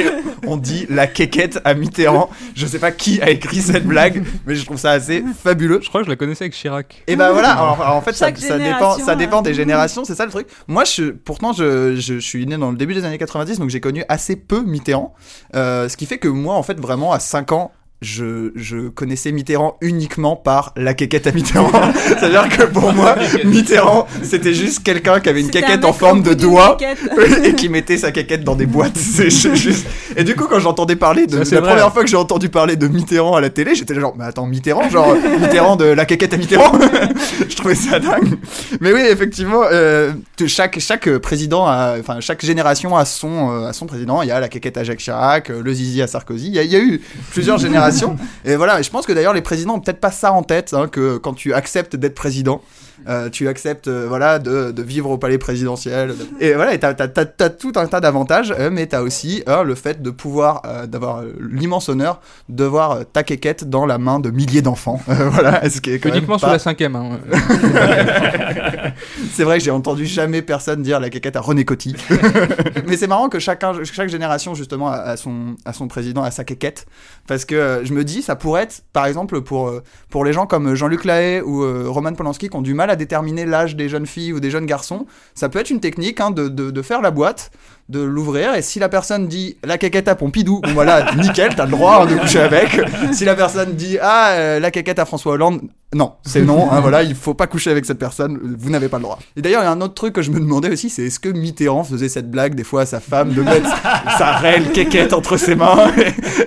on dit la quéquette à Mitterrand. Je sais pas qui a écrit cette blague, mais je trouve ça assez fabuleux. Je crois que je la connaissais avec Chirac. Et ben voilà, alors, alors, en fait, ça, dépend, ça dépend des générations, c'est ça le truc. Moi, je, pourtant, je, je, je suis né dans le début des années 90, donc j'ai connu assez peu Mitterrand. Euh, ce qui fait que moi, en fait, vraiment, à 5 ans, je, je connaissais Mitterrand uniquement par la quéquette à Mitterrand. C'est-à-dire que pour moi, Mitterrand, c'était juste quelqu'un qui avait une un quéquette en forme de doigt et qui mettait sa quéquette dans des boîtes. Juste. Et du coup, quand j'entendais parler de Ça, c'est la vrai. première fois que j'ai entendu parler de Mitterrand à la télé, j'étais genre, mais attends, Mitterrand, genre Mitterrand de la quéquette à Mitterrand? je trouvais ça dingue. Mais oui, effectivement, euh, chaque chaque président, a, enfin chaque génération a son euh, a son président. Il y a la quéquette à Jacques Chirac, euh, le zizi à Sarkozy. Il y, a, il y a eu plusieurs générations. Et voilà. Et je pense que d'ailleurs les présidents ont peut-être pas ça en tête, hein, que quand tu acceptes d'être président. Euh, tu acceptes euh, voilà de, de vivre au palais présidentiel et voilà t'as, t'as- t'as tout un tas d'avantages euh, mais t'as aussi euh, le fait de pouvoir d'avoir l'immense honneur de voir ta quéquette dans la main de milliers d'enfants voilà ce qui est quand même Uniquement sous pas- la cinquième. Hein. c'est vrai que j'ai entendu jamais personne dire la quéquette à René Coty mais c'est marrant que chacun chaque génération justement a, son a son président a sa quéquette parce que je me dis ça pourrait être par exemple pour pour les gens comme Jean-Luc Lahaye ou Roman Polanski qui ont du mal à déterminer l'âge des jeunes filles ou des jeunes garçons, ça peut être une technique hein, de, faire la boîte, de l'ouvrir, et si la personne dit la caquette à Pompidou, bon voilà, nickel, t'as le droit hein, de coucher avec. Si la personne dit ah euh, la caquette à François Hollande, non, c'est non, hein, voilà, il faut pas coucher avec cette personne, vous n'avez pas le droit. Et d'ailleurs, il y a un autre truc que je me demandais aussi, c'est est-ce que Mitterrand faisait cette blague des fois à sa femme de mettre sa réelle quéquette entre ses mains?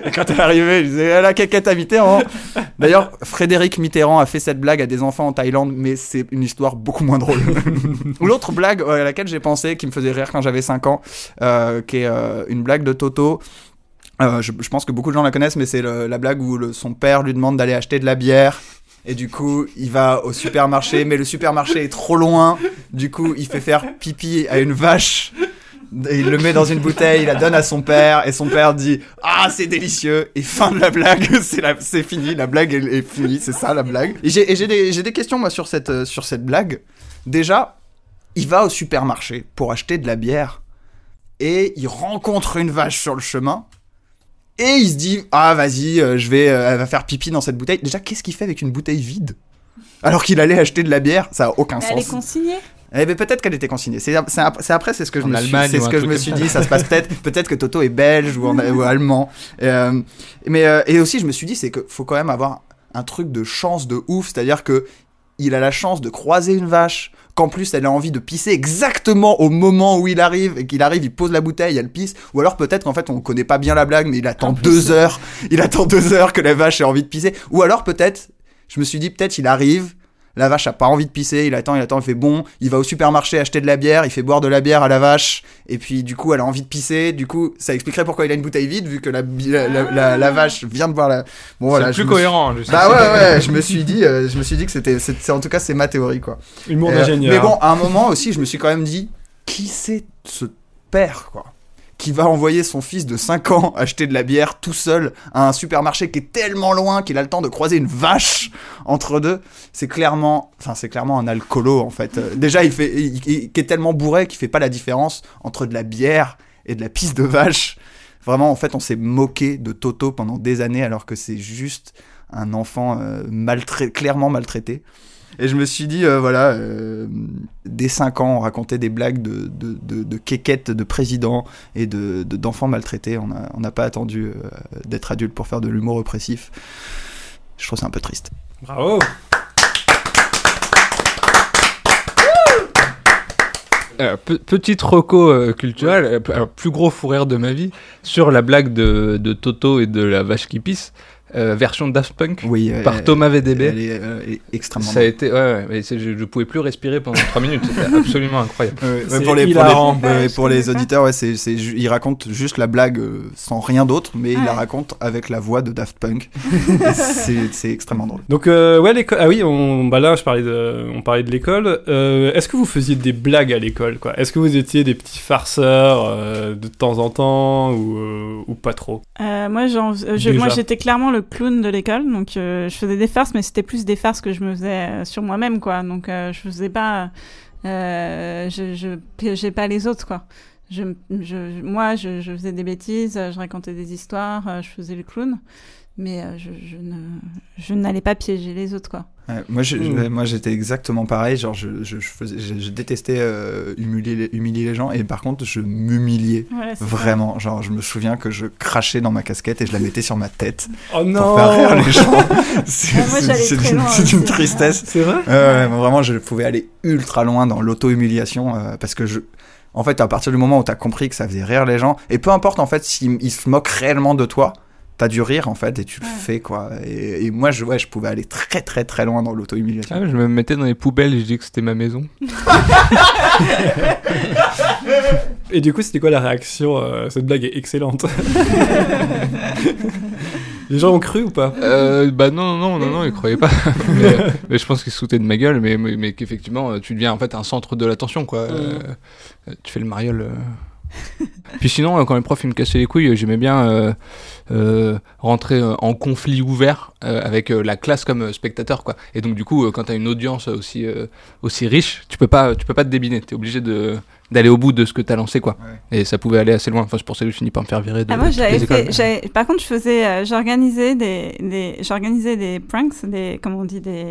Et quand elle arrivait, il disait Ah, la quéquette à Mitterrand. D'ailleurs, Frédéric Mitterrand a fait cette blague à des enfants en Thaïlande, mais c'est une histoire beaucoup moins drôle. Ou l'autre blague euh, à laquelle j'ai pensé, qui me faisait rire quand j'avais 5 ans, qui est euh, une blague de Toto. Euh, je, pense que beaucoup de gens la connaissent, mais c'est la blague où son père lui demande d'aller acheter de la bière. Et du coup, il va au supermarché, mais le supermarché est trop loin. Du coup, il fait faire pipi à une vache. Il le met dans une bouteille, il la donne à son père, et son père dit Ah, c'est délicieux Et fin de la blague, c'est fini, la blague est, est finie, c'est ça la blague. Et j'ai des, questions, moi, euh, sur cette blague. Déjà, il va au supermarché pour acheter de la bière, et il rencontre une vache sur le chemin, et il se dit Ah, vas-y, euh, je vais, euh, elle va faire pipi dans cette bouteille. Déjà, qu'est-ce qu'il fait avec une bouteille vide? Alors qu'il allait acheter de la bière, ça a aucun Elle est sens. consignée. Eh ben, peut-être qu'elle était consignée. C'est c'est ap- c'est après, c'est ce que je En me suis, Allemagne c'est ou ce que je me suis dit. Ça se passe peut-être, peut-être que Toto est belge ou, en- ou allemand. Euh, mais euh, et aussi, je me suis dit, c'est que faut quand même avoir un truc de chance de ouf, c'est-à-dire que il a la chance de croiser une vache, qu'en plus elle a envie de pisser exactement au moment où il arrive, et qu'il arrive, il pose la bouteille, elle pisse, ou alors peut-être qu'en fait on connaît pas bien la blague, mais il attend deux heures, il attend deux heures que la vache ait envie de pisser, ou alors peut-être, je me suis dit peut-être il arrive, la vache a pas envie de pisser, il attend, il attend, il fait bon, il va au supermarché acheter de la bière, il fait boire de la bière à la vache, et puis du coup elle a envie de pisser, du coup ça expliquerait pourquoi il a une bouteille vide, vu que la, la, la- la- la vache vient de boire la... Bon voilà, c'est je plus me suis- cohérent. je sais. bah ouais, ouais, je me suis dit, euh, je me suis dit que c'était, en tout cas, c'est ma théorie, quoi. Humour Euh, d'ingénieur. mais bon, à un moment aussi, je me suis quand même dit, qui c'est ce père, quoi? Qui va envoyer son fils de 5 ans acheter de la bière tout seul à un supermarché qui est tellement loin qu'il a le temps de croiser une vache entre deux. C'est clairement, enfin c'est clairement un alcoolo en fait. Euh, Déjà il fait, qui est tellement bourré qu'il fait pas la différence entre de la bière et de la pisse de vache. Vraiment en fait on s'est moqué de Toto pendant des années alors que c'est juste un enfant euh, clairement maltraité. Et je me suis dit, euh, voilà, euh, dès 5 ans, on racontait des blagues de, de, de, de quéquettes de présidents et de, de- d'enfants maltraités. On n'a on n'a pas attendu euh, d'être adulte pour faire de l'humour oppressif. Je trouve ça un peu triste. Bravo Euh, pe- petite reco euh, culturelle, euh, plus gros fou rire de ma vie, sur la blague de, de Toto et de la vache qui pisse, euh, version Daft Punk, Oui, par Thomas VDB. Elle est, euh, elle est extrêmement Ça a été, ouais, ouais, mais c'est- je, je pouvais plus respirer pendant 3 minutes, c'était absolument incroyable. Ouais, ouais, C'est pour les, pour les, pour les auditeurs, ouais, c'est, il raconte juste la blague euh, sans rien d'autre, mais il la raconte avec la voix de Daft Punk. C'est, c'est extrêmement drôle. Donc euh, ouais l'école ah oui on bah là je parlais de on parlait de l'école Euh, est-ce que vous faisiez des blagues à l'école quoi? Est-ce que vous étiez des petits farceurs euh, de temps en temps ou euh, ou pas trop? Euh, moi, euh, je- moi, j'étais clairement le clown de l'école, donc euh, je faisais des farces, mais c'était plus des farces que je me faisais euh, sur moi-même, quoi. Donc, euh, je faisais pas, je, je pas les autres, quoi. Je, je, moi, je, faisais des bêtises, je racontais des histoires, je faisais le clown, mais euh, je, je ne, je n'allais pas piéger les autres, quoi. Ouais, moi, je- je- Mm. moi, j'étais exactement pareil. Genre, je, je, je faisais, je, je détestais euh, humilier, les, humilier les gens, et par contre, je m'humiliais. Vraiment, genre je me souviens que je crachais dans ma casquette et je la mettais sur ma tête oh pour non faire rire les gens. C'est d'une tristesse. c'est vrai Ouais, ouais, mais vraiment, je pouvais aller ultra loin dans l'auto-humiliation euh, parce que je. En fait, à partir du moment où t'as compris que ça faisait rire les gens, et peu importe en fait s'ils ils se moquent réellement de toi, t'as du rire en fait et tu le Ouais. fais quoi. Et, et moi, je, ouais, je pouvais aller très très très loin dans l'auto-humiliation. Ah ouais, je me mettais dans les poubelles et je dis que c'était ma maison. et du coup c'était quoi la réaction euh, cette blague est excellente les gens ont cru ou pas? Euh, bah non, non, non, non, ils croyaient pas. mais, mais je pense qu'ils se foutaient de ma gueule, mais, mais, mais qu'effectivement, tu deviens en fait un centre de l'attention, quoi. Euh, euh, tu fais le mariole. euh. Puis sinon, euh, quand les profs ils me cassaient les couilles, euh, j'aimais bien euh, euh, rentrer euh, en conflit ouvert euh, avec euh, la classe comme euh, spectateur, quoi. Et donc du coup, euh, quand t'as une audience aussi euh, aussi riche, tu peux pas, tu peux pas te débiner. T'es obligé de d'aller au bout de ce que t'as lancé, quoi. Ouais. Et ça pouvait aller assez loin. Enfin, c'est pour ça que je finis par me faire virer de Ah, moi, j'avais fait, j'avais- par contre, je faisais, euh, j'organisais des, des, j'organisais des pranks, des, comment on dit, des,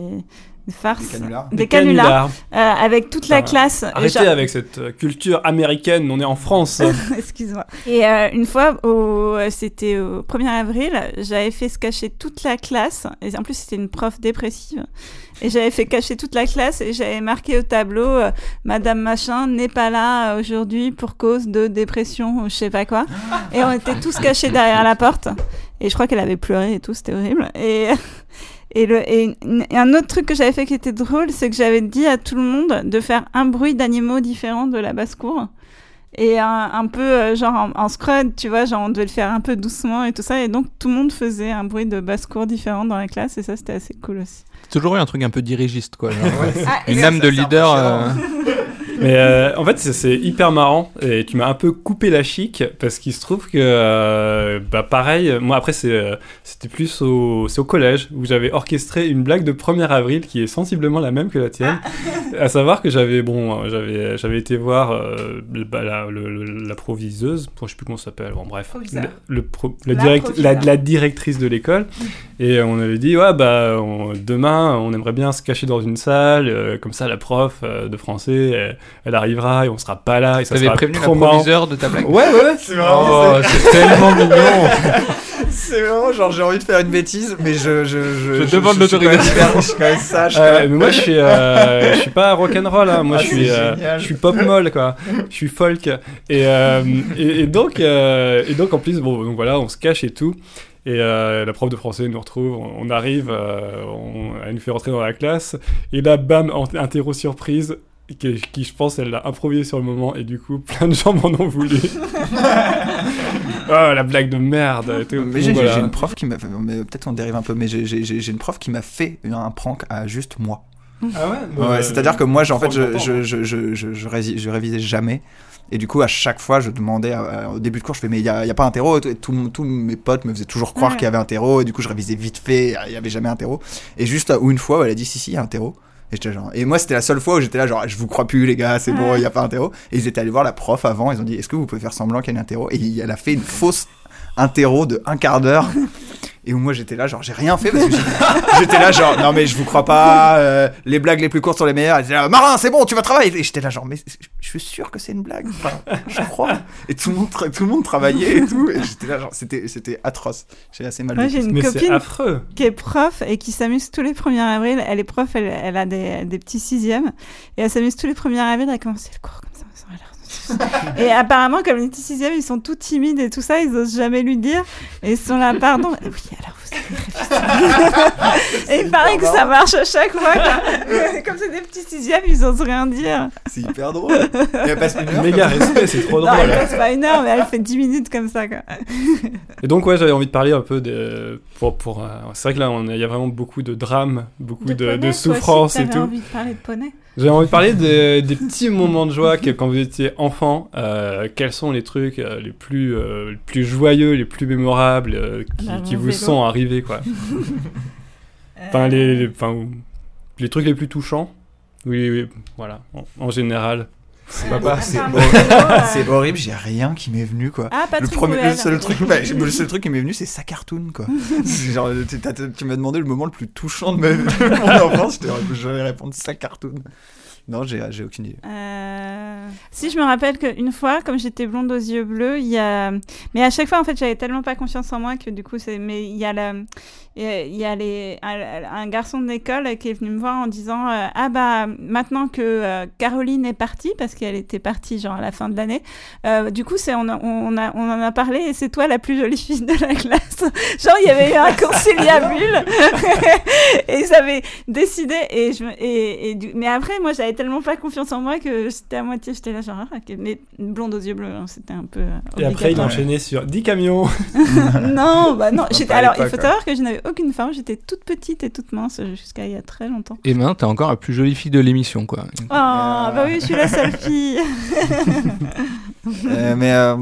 des farces. Des canulars. Des canulars, euh, avec toute la Ah, classe. arrêtez Genre- avec cette euh, culture américaine on est en France Excuse-moi. Et euh, une fois, au, c'était au 1er avril, j'avais fait se cacher toute la classe. Et en plus, c'était une prof dépressive. Et j'avais fait cacher toute la classe et j'avais marqué au tableau euh, Madame Machin n'est pas là euh, aujourd'hui pour cause de dépression ou je sais pas quoi. Et on était tous cachés derrière la porte. Et je crois qu'elle avait pleuré et tout, c'était horrible. Et. Et, le, et, et un autre truc que j'avais fait qui était drôle, c'est que j'avais dit à tout le monde de faire un bruit d'animaux différent de la basse-cour et un, un peu euh, genre en, en scrud, tu vois, genre on devait le faire un peu doucement et tout ça, et donc tout le monde faisait un bruit de basse-cour différent dans la classe, et ça c'était assez cool aussi. Toujours eu un truc un peu dirigiste, quoi. genre, Ah, une âme ça, de c'est leader. Mais euh, en fait, c'est- hyper marrant et tu m'as un peu coupé la chic parce qu'il se trouve que, euh, bah pareil, moi après euh, c'était plus au, collège où j'avais orchestré une blague de 1er avril qui est sensiblement la même que la tienne, à savoir que j'avais bon, j'avais, été voir euh, bah, la, le- le- la proviseuse, je sais plus comment ça s'appelle, bon bref, le, le pro- la, La direct- la, proviseur. la directrice de l'école. Et on avait dit ouais bah on- demain on aimerait bien se cacher dans une salle, comme ça la prof de français elle, elle arrivera et on sera pas là et ça T'avais sera prévenu la trop marrant. de ta blague Ouais, ouais. C'est Oh, c'est tellement mignon C'est vraiment genre j'ai envie de faire une bêtise, mais je je je, Je demande l'autorisation. Je suis quand même sage. Euh, quand même. mais moi je suis euh, je suis pas rock'n'roll hein. moi Ah, je suis euh, je suis pop molle quoi je suis folk et euh, et, et donc euh, et donc en plus bon donc voilà on se cache et tout et euh, la prof de français nous retrouve on, on arrive euh, on, elle nous fait rentrer dans la classe et là bam interro surprise qui, qui, je pense elle l'a improvisé sur le moment et du coup plein de gens m'en ont voulu oh la blague de merde et tout. Mais j'ai voilà. une prof qui m'a peut-être on dérive un peu, mais j'ai- j'ai j'ai une prof qui m'a fait un prank à juste moi. ah ouais, Ouais, bah, C'est-à-dire que moi, en fait, je, je, je, je, je, je révisais jamais. Et du coup, à chaque fois, je demandais, à- au début de cours, je fais, mais il n'y a, y a pas un terreau. Et tout- et tout- tous mes potes me faisaient toujours croire Ouais. qu'il y avait un terreau. Et du coup, je révisais vite fait, il n'y avait jamais un terreau. Et juste où une fois, elle a dit, si, si, il y a un terreau. Et, j'étais genre, et moi, c'était la seule fois où j'étais là, genre, je vous crois plus, les gars, c'est bon, il n'y a pas un terreau. Et ils étaient allés voir la prof avant, ils ont dit, est-ce que vous pouvez faire semblant qu'il y ait un terreau? Et elle a fait une fausse interro de un quart d'heure. et où moi j'étais là, genre j'ai rien fait parce que j'étais là, genre non mais je vous crois pas, euh, les blagues les plus courtes sont les meilleures. Elle là, Marin, c'est bon, tu vas travailler. Et j'étais là, genre mais je suis sûr que c'est une blague, enfin, je crois. Et tout le monde, tra- tout le monde travaillait et tout, et j'étais là, genre c'était, c'était atroce. J'ai assez mal Moi, j'ai une Mais c'est copine affreux. qui est prof et qui s'amuse tous les 1er avril. Elle est prof, elle, elle a des, des petits sixièmes. Et elle s'amuse tous les 1er avril à commencer le cours comme ça. ça a l'air de- Et apparemment, comme les sixièmes, ils sont tout timides et tout ça, ils osent jamais lui dire. Et ils sont là, pardon. Oui, alors. Et il paraît que ça marche à chaque fois. Comme c'est des petits sixièmes, ils osent rien dire. C'est hyper drôle. Elle passe une heure Méga respect, c'est trop Non, elle drôle. passe pas une heure, mais elle fait 10 minutes comme ça. Quoi. Et donc ouais, j'avais envie de parler un peu de pour pour. euh, c'est vrai que là, il y a vraiment beaucoup de drames, beaucoup de, de, poney, souffrances et tout. envie de parler de poney J'ai envie de parler de- des petits moments de joie que quand vous étiez enfant. euh, quels sont les trucs euh, les plus euh, les plus joyeux, les plus mémorables euh, qui, Bah, vous vélo. sont arrivés quoi. Enfin les, les- enfin ou- les trucs les plus touchants. Oui, oui, voilà, en, en général. Papa, c'est horrible. euh, j'ai rien qui m'est venu quoi. Ah, Le, premier, le, seul truc, bah, le seul truc qui m'est venu, c'est sa cartoon, quoi. Genre, tu, m'as demandé le moment le plus touchant de, ma, de mon enfance, je j'allais répondre sa cartoon. Non, j'ai aucune idée. Euh, Si je me rappelle qu'une fois, comme j'étais blonde aux yeux bleus, il y a. Mais à chaque fois, en fait, j'avais tellement pas confiance en moi que du coup, c'est. Mais il y a la. Il y a les... un, garçon de l'école qui est venu me voir en disant euh, Ah bah, maintenant que euh, Caroline est partie, parce qu'elle était partie genre à la fin de l'année, euh, du coup, c'est, on, a- on, a, on en a parlé et c'est toi la plus jolie fille de la classe. genre, il y avait eu un conciliabule et ils avaient décidé. Et je, me- et, et Mais après, moi, j'avais tellement pas confiance en moi que c'était à moitié, j'étais là genre, ah, mais blonde aux yeux bleus, hein, c'était un peu. euh, Et après, il enchaînait sur 10 camions. non, bah non. J'étais- Alors, il faut savoir que je n'avais aucune forme. J'étais toute petite et toute mince jusqu'à il y a très longtemps. Et maintenant, t'es encore la plus jolie fille de l'émission, quoi. Oh, bah oui, je suis la seule fille. Euh, mais, euh,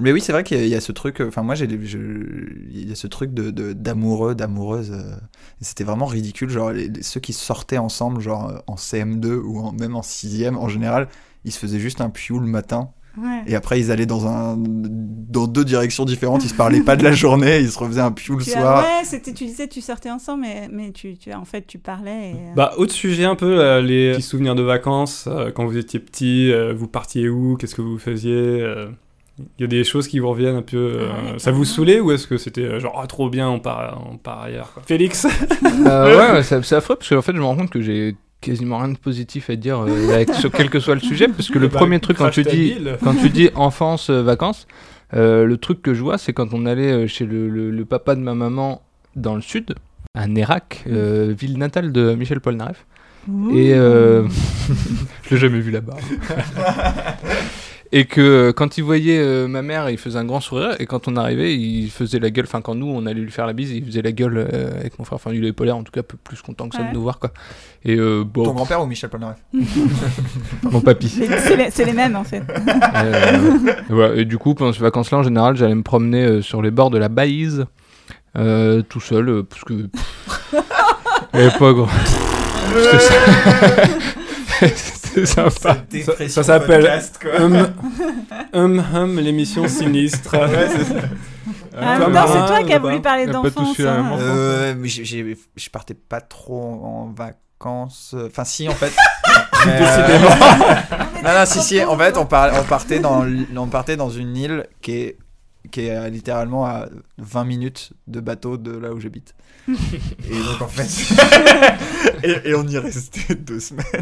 mais oui, c'est vrai qu'il y, a- il y a ce truc. Enfin, moi, j'ai, il y a ce truc de, d'amoureux, d'amoureuse. euh, c'était vraiment ridicule. Genre, les- les- ceux qui sortaient ensemble, genre en CM2 ou en- même en 6ème, en général, ils se faisaient juste un piou le matin. Ouais. Et après, ils allaient dans, un, dans deux directions différentes. Ils se parlaient pas de la journée. Ils se refaisaient un piou le Tu as- soir. ouais, c'était, tu disais, tu sortais ensemble, mais, mais tu, tu, en fait, tu parlais. Et, euh, Bah, autre sujet un peu, euh, les petits souvenirs de vacances, euh, quand vous étiez petit, euh, vous partiez où, qu'est-ce que vous faisiez euh, Il y a des choses qui vous reviennent un peu. euh, Ah ouais, ça vous saoulait ou est-ce que c'était euh, genre, ah, trop bien, on part, on part ailleurs quoi. Félix Euh, ouais, ouais, c'est c'est affreux parce qu'en fait, je me rends compte que j'ai quasiment rien de positif à dire euh, avec, sur quel que soit le sujet parce que le Bah, premier truc quand tu dis quand tu dis enfance euh, vacances euh, le truc que je vois c'est quand on allait euh, chez le, le- le papa de ma maman dans le sud à Nérac euh, ville natale de Michel Polnareff. Et euh, je l'ai jamais vu là-bas et que euh, quand il voyait euh, ma mère il faisait un grand sourire et quand on arrivait il faisait la gueule enfin quand nous on allait lui faire la bise il faisait la gueule euh, avec mon frère enfin il avait pas l'air en tout cas un peu plus content que ça Ouais. de nous voir quoi et euh, bon Ton grand-père ou Michel Polnareff mon papy C'est, les, mêmes, en fait. Euh, et voilà. Et du coup, pendant ces vacances-là, en général, j'allais me promener euh, sur les bords de la Baïse, euh, tout seul, euh, parce que. pff, pas grand. Sympa. Ça- ça s'appelle Hum, hum, hum, l'émission sinistre. En Euh, temps, Marin, c'est toi qui as voulu parler d'enfance. hein. moment. Euh, mais j'ai- j'ai- je partais pas trop en vacances. Enfin, si, en fait. Mais, euh, Décidément. non, non, si, si. En fait, on, par- on, partait dans, on partait dans une île qui est, qui est littéralement à 20 minutes de bateau de là où j'habite. Et donc, en fait. et, et on y restait deux semaines.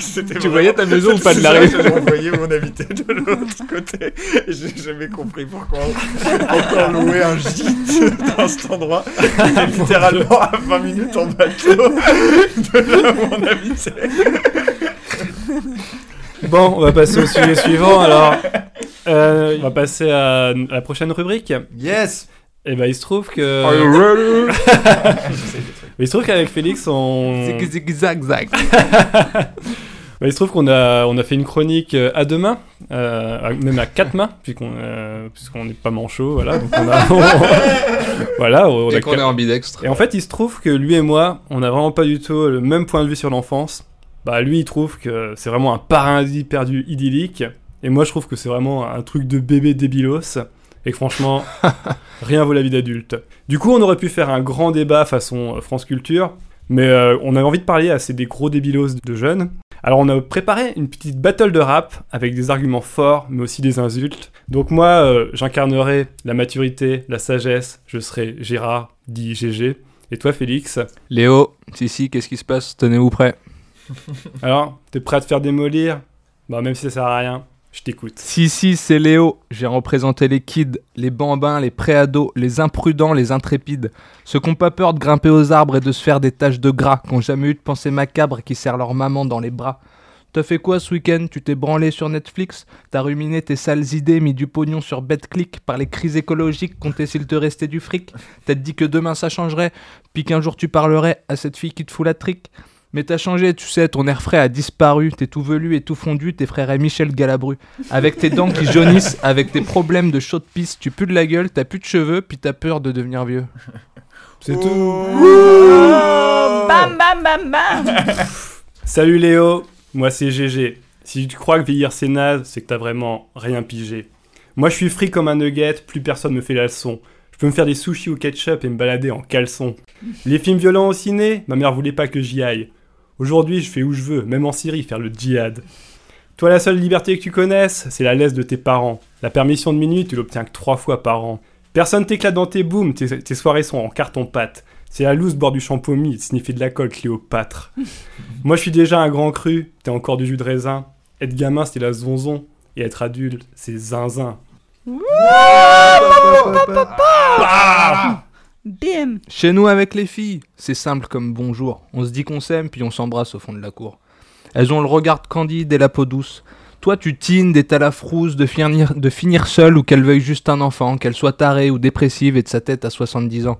Tu vraiment- voyais ta maison ou pas de la rue je- On voyait où on habitait de l'autre côté. J'ai jamais compris pourquoi on, louait un gîte dans cet endroit. Littéralement à 20 minutes en bateau de là où on habitait. Bon, on va passer au sujet suivant alors. Euh, on va passer à la prochaine rubrique. Yes Et ben il se trouve que. Are you ready? Il se trouve qu'avec Félix, on. Zig, zag, zag. Bah, il se trouve qu'on a, on a fait une chronique euh, à deux mains, euh, même à quatre mains, puisqu'on euh, puisqu'on n'est pas manchot, voilà. Donc on a, voilà, on a Et qu'on est ambidextre. Et en fait, il se trouve que lui et moi, on n'a vraiment pas du tout le même point de vue sur l'enfance. Bah, lui, il trouve que c'est vraiment un paradis perdu idyllique. Et moi, je trouve que c'est vraiment un truc de bébé débilos. et que franchement, rien vaut la vie d'adulte. Du coup, on aurait pu faire un grand débat façon euh, France Culture, mais euh, on avait envie de parler à ces des gros débilos de jeunes. Alors on a préparé une petite battle de rap avec des arguments forts, mais aussi des insultes. Donc moi, euh, j'incarnerai la maturité, la sagesse, je serai Gérard, dit GG. Et toi, Félix? Léo, si, si, qu'est-ce qui se passe? Tenez-vous prêt. Alors, t'es prêt à te faire démolir? Bah même si ça sert à rien, je t'écoute. Si, si, c'est Léo. J'ai représenté les kids, les bambins, les préados, les imprudents, les intrépides. Ceux qui n'ont pas peur de grimper aux arbres et de se faire des taches de gras, qui n'ont jamais eu de pensée macabre qui serrent leur maman dans les bras. T'as fait quoi ce week-end? Tu t'es branlé sur Netflix? T'as ruminé tes sales idées, mis du pognon sur BetClick par les crises écologiques, compté s'il te restait du fric? T'as dit que demain ça changerait, puis qu'un jour tu parlerais à cette fille qui te fout la trique? Mais t'as changé, tu sais, ton air frais a disparu, t'es tout velu et tout fondu, tes frères et Michel Galabru. Avec tes dents qui jaunissent, avec tes problèmes de chaud de pisse, tu pues de la gueule, t'as plus de cheveux, puis t'as peur de devenir vieux. C'est tout. Oh, bam bam bam bam Salut Léo, moi c'est GG. Si tu crois que vieillir c'est naze, c'est que t'as vraiment rien pigé. Moi je suis free comme un nugget, plus personne me fait la leçon. Je peux me faire des sushis au ketchup et me balader en caleçon. Les films violents au ciné, ma mère voulait pas que j'y aille. Aujourd'hui, je fais où je veux, même en Syrie, faire le djihad. Toi, la seule liberté que tu connaisses, c'est la laisse de tes parents. La permission de minuit, tu l'obtiens que trois fois par an. Personne t'éclate dans tes booms, tes, tes soirées sont en carton-pâte. C'est la loose boire du champomis, sniffer de la colle Cléopâtre. Moi, je suis déjà un grand cru, t'es encore du jus de raisin. Être gamin, c'est la zonzon. Et être adulte, c'est zinzin. Bim Chez nous avec les filles, c'est simple comme bonjour. On se dit qu'on s'aime, puis on s'embrasse au fond de la cour. Elles ont le regard candide et la peau douce. Toi, tu tines des la frousse de finir, de finir seule ou qu'elle veuille juste un enfant, qu'elle soit tarée ou dépressive et de sa tête à 70 ans.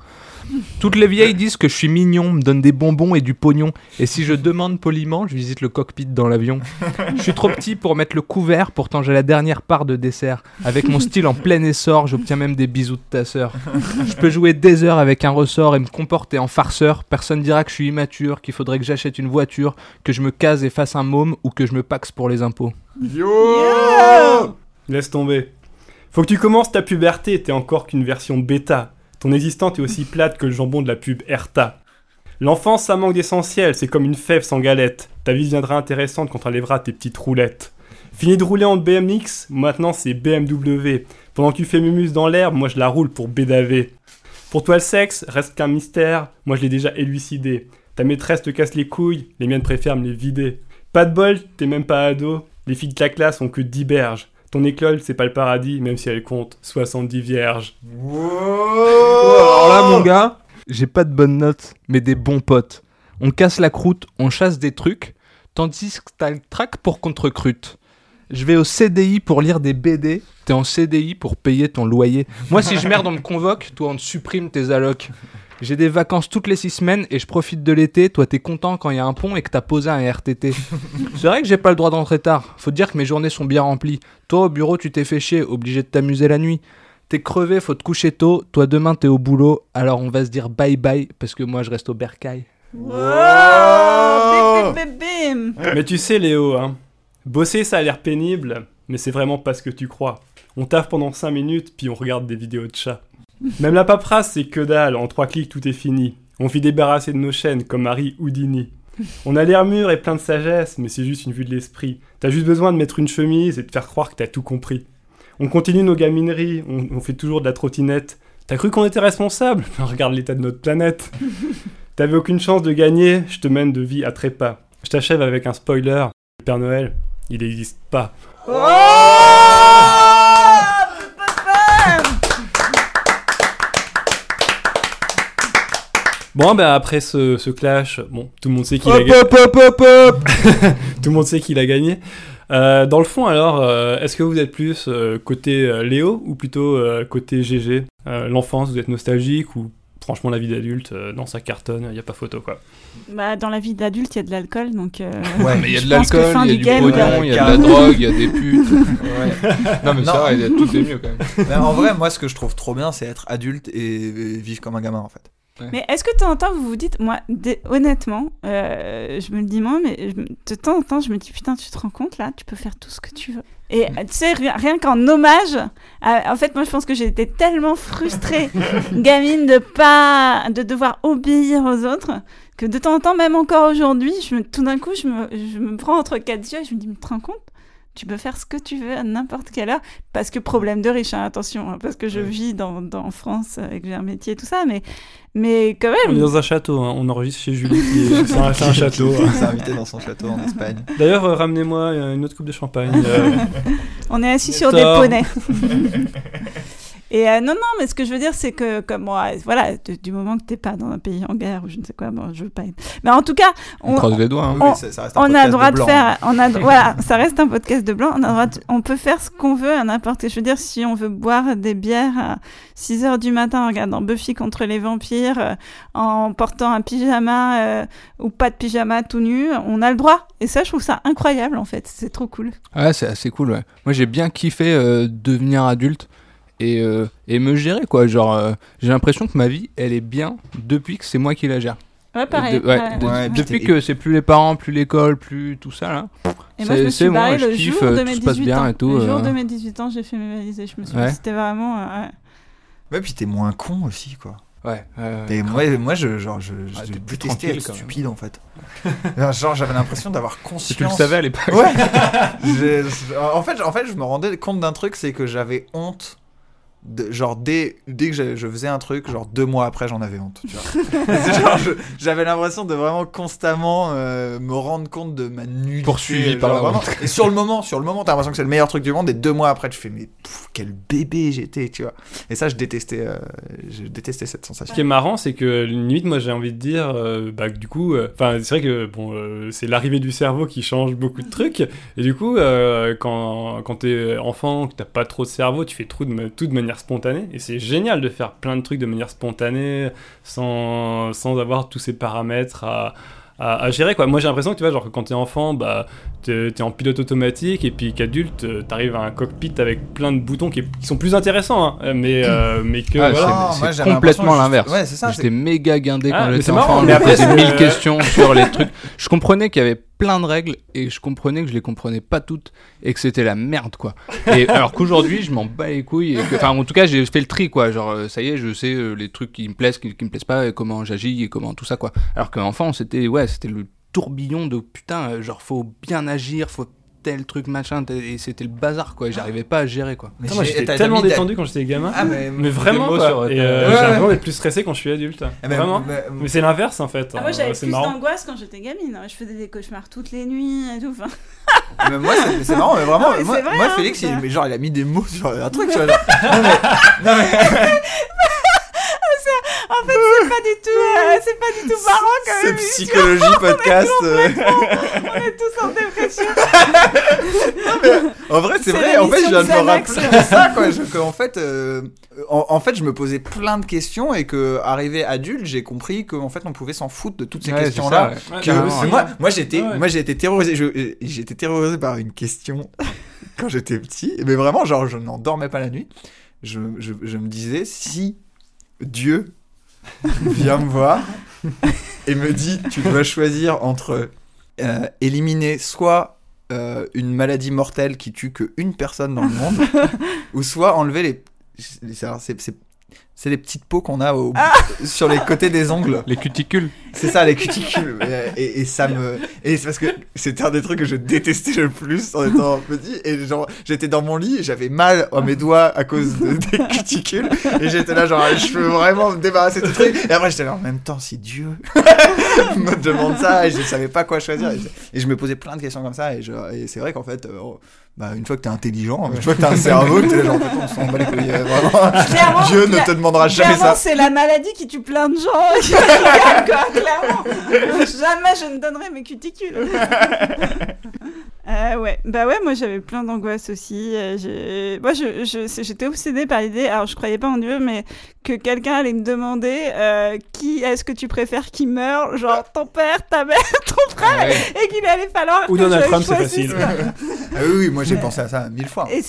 Toutes les vieilles disent que je suis mignon, me donnent des bonbons et du pognon. Et si je demande poliment, je visite le cockpit dans l'avion. Je suis trop petit pour mettre le couvert, pourtant j'ai la dernière part de dessert. Avec mon style en plein essor, j'obtiens même des bisous de ta sœur. Je peux jouer des heures avec un ressort et me comporter en farceur. Personne dira que je suis immature, qu'il faudrait que j'achète une voiture, que je me case et fasse un môme ou que je me paxe pour les impôts. Laisse tomber. Faut que tu commences ta puberté, t'es encore qu'une version bêta. Ton existence est aussi plate que le jambon de la pub Erta. L'enfance, ça manque d'essentiel, c'est comme une fève sans galette. Ta vie deviendra intéressante quand tu enlèveras tes petites roulettes. Fini de rouler en BMX, maintenant c'est BMW. Pendant que tu fais mumus dans l'herbe, moi je la roule pour BDAV. Pour toi le sexe reste qu'un mystère, moi je l'ai déjà élucidé. Ta maîtresse te casse les couilles, les miennes préfèrent me les vider. Pas de bol, t'es même pas ado, les filles de la classe ont que 10 berges. Ton école, c'est pas le paradis, même si elle compte 70 vierges. Alors là, mon gars, j'ai pas de bonnes notes, mais des bons potes. On casse la croûte, on chasse des trucs, tandis que t'as le trac pour contre-crute. Je vais au CDI pour lire des BD, t'es en CDI pour payer ton loyer. Moi, si je merde, on me convoque, toi, on te supprime tes allocs. J'ai des vacances toutes les six semaines et je profite de l'été. Toi, t'es content quand il y a un pont et que t'as posé un RTT. C'est vrai que j'ai pas le droit d'entrer tard. Faut te dire que mes journées sont bien remplies. Toi, au bureau, tu t'es fait chier, obligé de t'amuser la nuit. T'es crevé, faut te coucher tôt. Toi, demain, t'es au boulot. Alors, on va se dire bye bye parce que moi, je reste au bercail. Wow Bim, bim, bim, bim. Mais tu sais, Léo, hein, bosser ça a l'air pénible, mais c'est vraiment pas ce que tu crois. On taffe pendant 5 minutes, puis on regarde des vidéos de chats. Même la paperasse, c'est que dalle, en 3 clics, tout est fini. On vit débarrasser de nos chaînes, comme Marie Houdini. On a l'air mûr et plein de sagesse, mais c'est juste une vue de l'esprit. T'as juste besoin de mettre une chemise et de faire croire que t'as tout compris. On continue nos gamineries, on, on fait toujours de la trottinette. T'as cru qu'on était responsable Regarde l'état de notre planète. T'avais aucune chance de gagner, je te mène de vie à trépas. Je t'achève avec un spoiler. Le Père Noël, il n'existe pas. Bon, ben après ce, ce clash, bon, tout le monde sait qu'il a gagné. Tout le monde sait qu'il a gagné. Euh, dans le fond, alors, euh, est-ce que vous êtes plus euh, côté euh, Léo ou plutôt euh, côté GG Euh, L'enfance, vous êtes nostalgique ou franchement la vie d'adulte, euh, dans sa cartonne, il n'y a pas photo quoi? Bah, dans la vie d'adulte, il y a de l'alcool, donc. euh, Ouais, Mais il y a de l'alcool, il y a du pognon, il y a de la drogue, il y a des putes. ouais. Non, mais Non. ça, il y a- tout est mieux quand même. Mais en vrai, moi, ce que je trouve trop bien, c'est être adulte et et vivre comme un gamin, en fait. Mais est-ce que de temps en temps vous vous dites, moi, honnêtement, euh, je me le dis moi, mais je de temps en temps je me dis, putain, tu te rends compte là, tu peux faire tout ce que tu veux. Et Mm. tu sais, rien, rien qu'en hommage, à- en fait, moi je pense que j'ai été tellement frustrée, gamine, de pas, de devoir obéir aux autres, que de temps en temps, même encore aujourd'hui, je me, tout d'un coup, je me, je me prends entre quatre yeux et je me dis, mais tu te rends compte? Tu peux faire ce que tu veux à n'importe quelle heure, parce que problème de riche, hein, attention, hein, parce que je Ouais. vis dans, dans en France euh, et que j'ai un métier et tout ça, mais, mais quand On est même, dans un château, hein. on enregistre chez Julie, qui est- c'est un, un château. S'est invité dans son château en Espagne. D'ailleurs, euh, ramenez-moi une autre coupe de champagne. euh. on est assis sur des poneys. Et euh, non, non, mais ce que je veux dire, c'est que, comme moi, voilà, du, du moment que t'es pas dans un pays en guerre ou je ne sais quoi, bon, je veux pas être. Mais en tout cas, On on, croise les doigts. hein. Oui, On- ça- ça reste un on a droit de, blanc. faire, on a, voilà, ça reste un podcast de blanc. On a droit de- on peut faire ce qu'on veut à n'importe. Je veux dire, si on veut boire des bières à 6 heures du matin en regardant Buffy contre les vampires, euh, en portant un pyjama euh, ou pas de pyjama tout nu, on a le droit. Et ça, je trouve ça incroyable en fait. C'est trop cool. Ouais, c'est assez cool, ouais. Moi, j'ai bien kiffé euh, devenir adulte et, euh, et me gérer, quoi. Genre, euh, j'ai l'impression que ma vie, elle est bien depuis que c'est moi qui la gère. Ouais, pareil. De- ouais, ouais. de- Ouais, puis depuis que c'est plus les parents, plus l'école, plus tout ça, là. Et moi, je me c'est- suis c'est bon, barrée je le kiffe, jour euh, de tout mes se passe 18 bien ans. et tout, Le jour euh. de mes 18 ans, j'ai fait mes valises et je me suis Ouais. dit, c'était vraiment. euh, ouais. Ouais, puis t'es moins con aussi, quoi. Ouais. ouais, ouais. Et moi, moi je, genre, je, je Ah, t'es plus détestais tranquille, être quand même. stupide, en fait. Genre, j'avais l'impression d'avoir conscience. tu le savais à l'époque. Ouais. En, fait, en fait, je me rendais compte d'un truc, c'est que j'avais honte. De, genre, dès, dès que je, je faisais un truc, genre deux mois après, j'en avais honte. J'avais l'impression de vraiment constamment euh, me rendre compte de ma nullité. Poursuivi genre, par la vraiment. honte. Et sur le moment, sur le moment, t'as l'impression que c'est le meilleur truc du monde. Et deux mois après, tu fais, mais pff, quel bébé j'étais, tu vois. Et ça, je détestais, euh, je détestais cette sensation. Ce qui est marrant, c'est que limite, moi, j'ai envie de dire, euh, bah, du coup, euh, enfin, c'est vrai que bon, euh, c'est l'arrivée du cerveau qui change beaucoup de trucs. Et du coup, euh, quand quand t'es enfant, que t'as pas trop de cerveau, tu fais tout de, tout de manière spontanée. Et c'est génial de faire plein de trucs de manière spontanée, sans sans avoir tous ces paramètres à à, à gérer quoi. Moi j'ai l'impression que tu vois genre quand t'es enfant bah t'es t'es en pilote automatique et puis qu'adulte euh, t'arrives à un cockpit avec plein de boutons qui, qui sont plus intéressants hein, mais euh, mais que Ah, voilà. C'est- moi, complètement l'inverse. juste- Ouais, c'est ça. c'est- J'étais méga guindé Ah, quand j'étais c'est marrant, enfant. mais Mais après, après, c'est- mille questions sur les trucs. Je comprenais qu'il y avait plein de règles et je comprenais que je les comprenais pas toutes et que c'était la merde, quoi. Et alors qu'aujourd'hui, je m'en bats les couilles. et que- Enfin, en tout cas, j'ai fait le tri, quoi. Genre, euh, ça y est, je sais euh, les trucs qui me plaisent, qui, qui me plaisent pas, et comment j'agis et comment tout ça, quoi. Alors qu'enfant, c'était, ouais, c'était le tourbillon de putain, euh, genre, faut bien agir, faut tel truc, machin, tel- et c'était le bazar, quoi. J'arrivais pas à gérer, quoi. Mais moi j'étais tellement détendu quand j'étais gamin. Ah, mais. Mais vraiment, quoi. sur- Et euh, Ouais, j'ai ouais. l'impression d'être plus stressé quand je suis adulte. Ah, mais- vraiment. mais- Mais c'est l'inverse en fait. Ah, moi, hein, j'avais plus d'angoisse quand j'étais gamine. hein. Je faisais des cauchemars toutes les nuits et tout. Enfin, Mais moi, c'est marrant, mais vraiment, Non, mais moi, c'est vrai, moi, hein, Félix, il, genre, il a mis des mots sur un truc, tu vois. genre. Non, mais, non, mais en fait, c'est pas du tout, euh, c'est pas du tout marrant quand c'est même. psychologie podcast. On est tous en dépression. En vrai, c'est C'est vrai, en fait, je viens de me rappeler de ça, quoi. Je, que, en fait, euh, en, en fait, je me posais plein de questions et que, arrivé adulte, j'ai compris qu'en fait, on pouvait s'en foutre de toutes ces Ouais, c'est questions-là. ça, ouais. Ouais, que- c'est ouais. moi, moi j'étais, moi j'ai été terrorisé. J'ai été terrorisé par une question quand j'étais petit, mais vraiment, genre, je n'en dormais pas la nuit. Je, je, je me disais si Dieu vient me voir et me dit tu dois choisir entre euh, éliminer soit euh, une maladie mortelle qui tue que une personne dans le monde, ou soit enlever les, c'est- les petites peaux qu'on a au- sur les côtés des ongles. Les cuticules. C'est ça, les cuticules. Et, ça me. Et c'est parce que c'était un des trucs que je détestais le plus en étant petit. Et genre, j'étais dans mon lit j'avais mal à mes doigts à cause de- des cuticules. Et j'étais là, genre, je veux vraiment me débarrasser de ce truc. Et après, j'étais là, en même temps, si Dieu me demande ça, et je savais pas quoi choisir. Et je, et je me posais plein de questions comme ça. Et, et c'est vrai qu'en fait, euh, bah, une fois que t'es intelligent, une fois que t'as un cerveau, que t'es genre, en fait, on s'en bat les couilles. euh, Vraiment. Dieu ne te demandera jamais ça. c'est la maladie qui tue plein de gens. qui clairement. Jamais je ne donnerai mes cuticules. Euh, ouais, bah ouais, moi j'avais plein d'angoisses aussi. Euh, moi, je, je- j'étais obsédée par l'idée, alors je croyais pas en Dieu, mais que quelqu'un allait me demander euh, qui est-ce que tu préfères qui meurt, genre ton père, ta mère, ton frère, Ah ouais. et qu'il allait falloir Ou Donald je Trump, c'est facile. Ah oui, oui, moi j'ai pensé à ça mille fois. Et,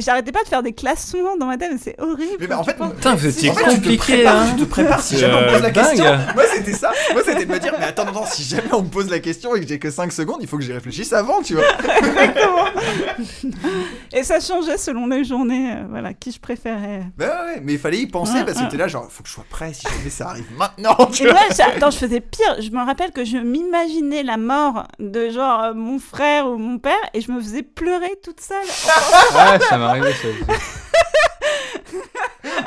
j'arrêtais pas de faire des classements dans ma tête, c'est horrible. Mais bah, en fait. Putain, vous étiez compliqué, prépares, hein. tu te prépares si jamais on me pose la euh, question. Moi, c'était ça. Moi, c'était de me dire, mais attends, attends, si jamais on me pose la question et que j'ai que 5 secondes, il faut que j'y réfléchisse avant, tu vois. Et ça changeait selon les journées, euh, voilà, qui je préférais. Bah ouais, mais il fallait y penser Ouais, parce que ouais. t'es là, genre, faut que je sois prêt si jamais ça arrive maintenant, tu Et vois. moi, attends, je faisais pire. Je me rappelle que je m'imaginais la mort de genre euh, mon frère ou mon père et je me faisais pleurer toute seule. Ouais, ça m'est arrivé ça. aussi.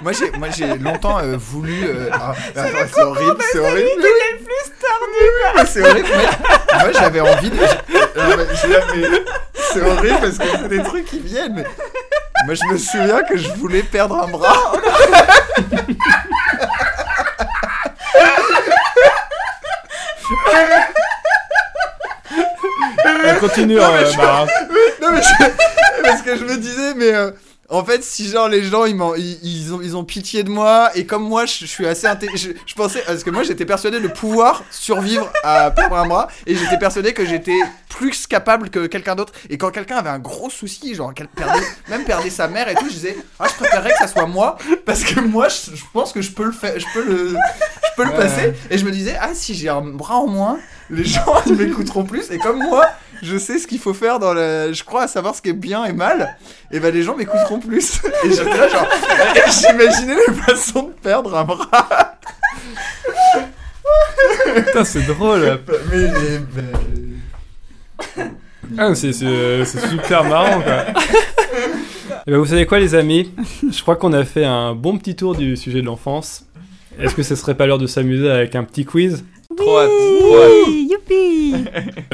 Moi, j'ai, moi, j'ai longtemps euh, voulu. euh, ah, ah, c'est horrible, c'est horrible. Le plus tordu, c'est horrible. Moi, moi, j'avais envie de. euh, mais C'est horrible parce que c'est des trucs qui viennent. Mais... Moi, je me souviens que je voulais perdre un bras. On continue, Non, mais euh, je-. Non, mais je- parce que je me disais, mais euh, en fait, si genre les gens ils, ils, ils ont, ils ont pitié de moi et comme moi je, je suis assez inté- je, je pensais parce que moi j'étais persuadé de pouvoir survivre à perdre un bras et j'étais persuadé que j'étais plus capable que quelqu'un d'autre. Et quand quelqu'un avait un gros souci genre qu'elle perdait même perdait sa mère et tout je disais ah je préférerais que ça soit moi parce que moi je, je pense que je peux le faire je peux le je peux le passer. Et je me disais ah si j'ai un bras en moins les gens ils m'écouteront plus. Et comme moi je sais ce qu'il faut faire dans le. Je crois à savoir ce qui est bien et mal. Et ben les gens m'écouteront plus. Et j'étais là genre. J'imaginais les façons de perdre un bras. Putain, c'est drôle. Mais. mais- mais- Ah, c'est, c'est, c'est super marrant, quoi. Et ben, vous savez quoi, les amis? Je crois qu'on a fait un bon petit tour du sujet de l'enfance. Est-ce que ce serait pas l'heure de s'amuser avec un petit quiz? Trop hâte, trop hâte. Oui, youpi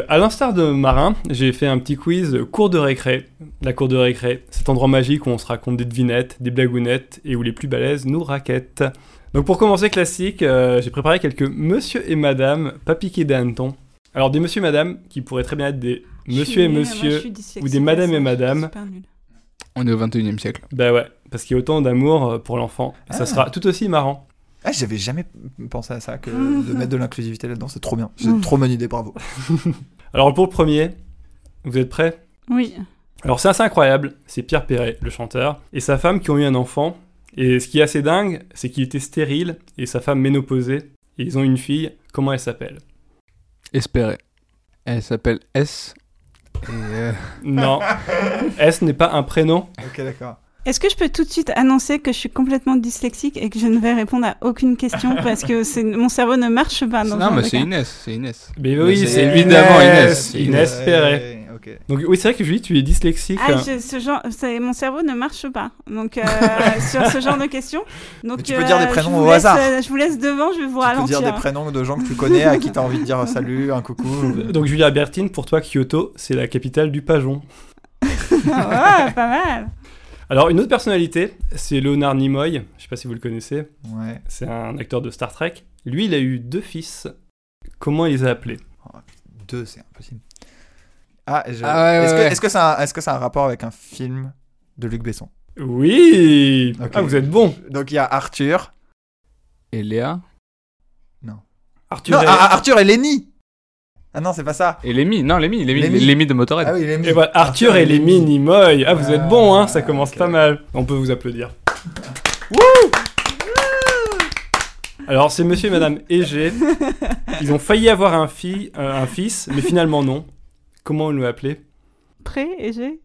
À l'instar de Marin, j'ai fait un petit quiz cours de récré. La cour de récré, cet endroit magique où on se raconte des devinettes, des blagounettes et où les plus balèzes nous raquettent. Donc pour commencer classique, euh, j'ai préparé quelques monsieur et madame, pas piqués des hannetons. Alors des monsieur et madame qui pourraient très bien être des monsieur et monsieur. ou des madame et madame. On est au 21 e siècle. Bah ouais, parce qu'il y a autant d'amour euh, pour l'enfant. Ça Ah. sera tout aussi marrant. Ah, j'avais jamais pensé à ça, que de mettre de l'inclusivité là-dedans, c'est trop bien. C'est une trop bonne idée, bravo. Alors pour le premier, vous êtes prêts? Oui. Alors c'est assez incroyable, c'est Pierre Perret, le chanteur, et sa femme qui ont eu un enfant. Et ce qui est assez dingue, c'est qu'il était stérile et sa femme ménopausée. Et ils ont une fille, comment elle s'appelle? Espérer. Elle s'appelle S. Et euh, Non. S n'est pas un prénom Ok, d'accord. Est-ce que je peux tout de suite annoncer que je suis complètement dyslexique et que je ne vais répondre à aucune question parce que c'est mon cerveau ne marche pas dans non, mais c'est. Inès. C'est Inès. Mais Mais oui, c'est c'est évidemment Inès. Inès. Inès Perret. Donc oui, c'est vrai que Julie, tu es dyslexique. Ah, je- ce genre, c'est- mon cerveau ne marche pas. Donc euh, sur ce genre de questions. Donc Mais tu peux dire des euh, prénoms au laisse, hasard. euh, je vous laisse devant, je vais vous Tu peux ralentir. dire des prénoms de gens que tu connais, à qui t'as envie de dire un salut, un coucou. Donc Julia Bertine, pour toi, Kyoto, c'est la capitale du Pajon. Ouais, pas mal. Alors une autre personnalité, c'est Leonard Nimoy. Je sais pas si vous le connaissez. Ouais. C'est un acteur de Star Trek. Lui, il a eu deux fils. Comment il les a appelés? Deux, c'est impossible. Ah, je- Ah ouais, est-ce ouais, que ouais. est-ce que ça a, est-ce que ça a un rapport avec un film de Luc Besson? Oui Ok. Ah, vous êtes bon Donc il y a Arthur. Et Léa? Arthur Non, et... ah, ah, Arthur et Lenny. Ah non, c'est pas ça. Et Lémi. Non, Lémi. Lémi, Lémi. Lémi de Motorhead. Ah oui, Lenny. Et voilà, Arthur et les Nimoy. Ah, vous êtes Ah, bon, hein Ça commence ok. pas mal. On peut vous applaudir. Alors, c'est monsieur et madame Egé. Ils ont failli avoir un, fi- euh, un fils, mais finalement non. Comment on l'a appelé Prêt et j'ai.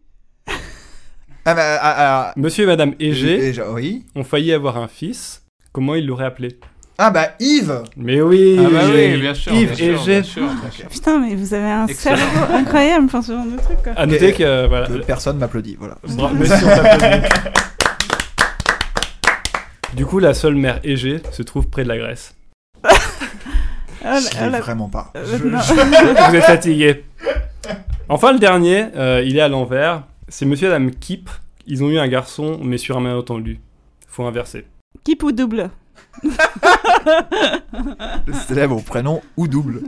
Ah bah, ah, ah, Monsieur et madame oui. ont failli avoir un fils. Comment ils l'auraient appelé? Ah bah Yves. Mais oui Ah bah oui, bien sûr. Yves bien sûr, Egé. bien sûr, bien sûr. Putain, mais vous avez un Excellent. cerveau incroyable pour ce genre de truc. Quoi. À noter que, euh, voilà. Que personne m'applaudit, voilà. Bra- mais si, on t'applaudit. Du coup, la seule mère Égée se trouve près de la Grèce. Ah, Je vraiment pas. euh, Je- non. Vous êtes fatigué. Enfin, le dernier, euh, il est à l'envers. C'est monsieur et madame Kip. Ils ont eu un garçon, mais sur un malentendu. Faut inverser. Keep ou double? Là mon prénom ou double.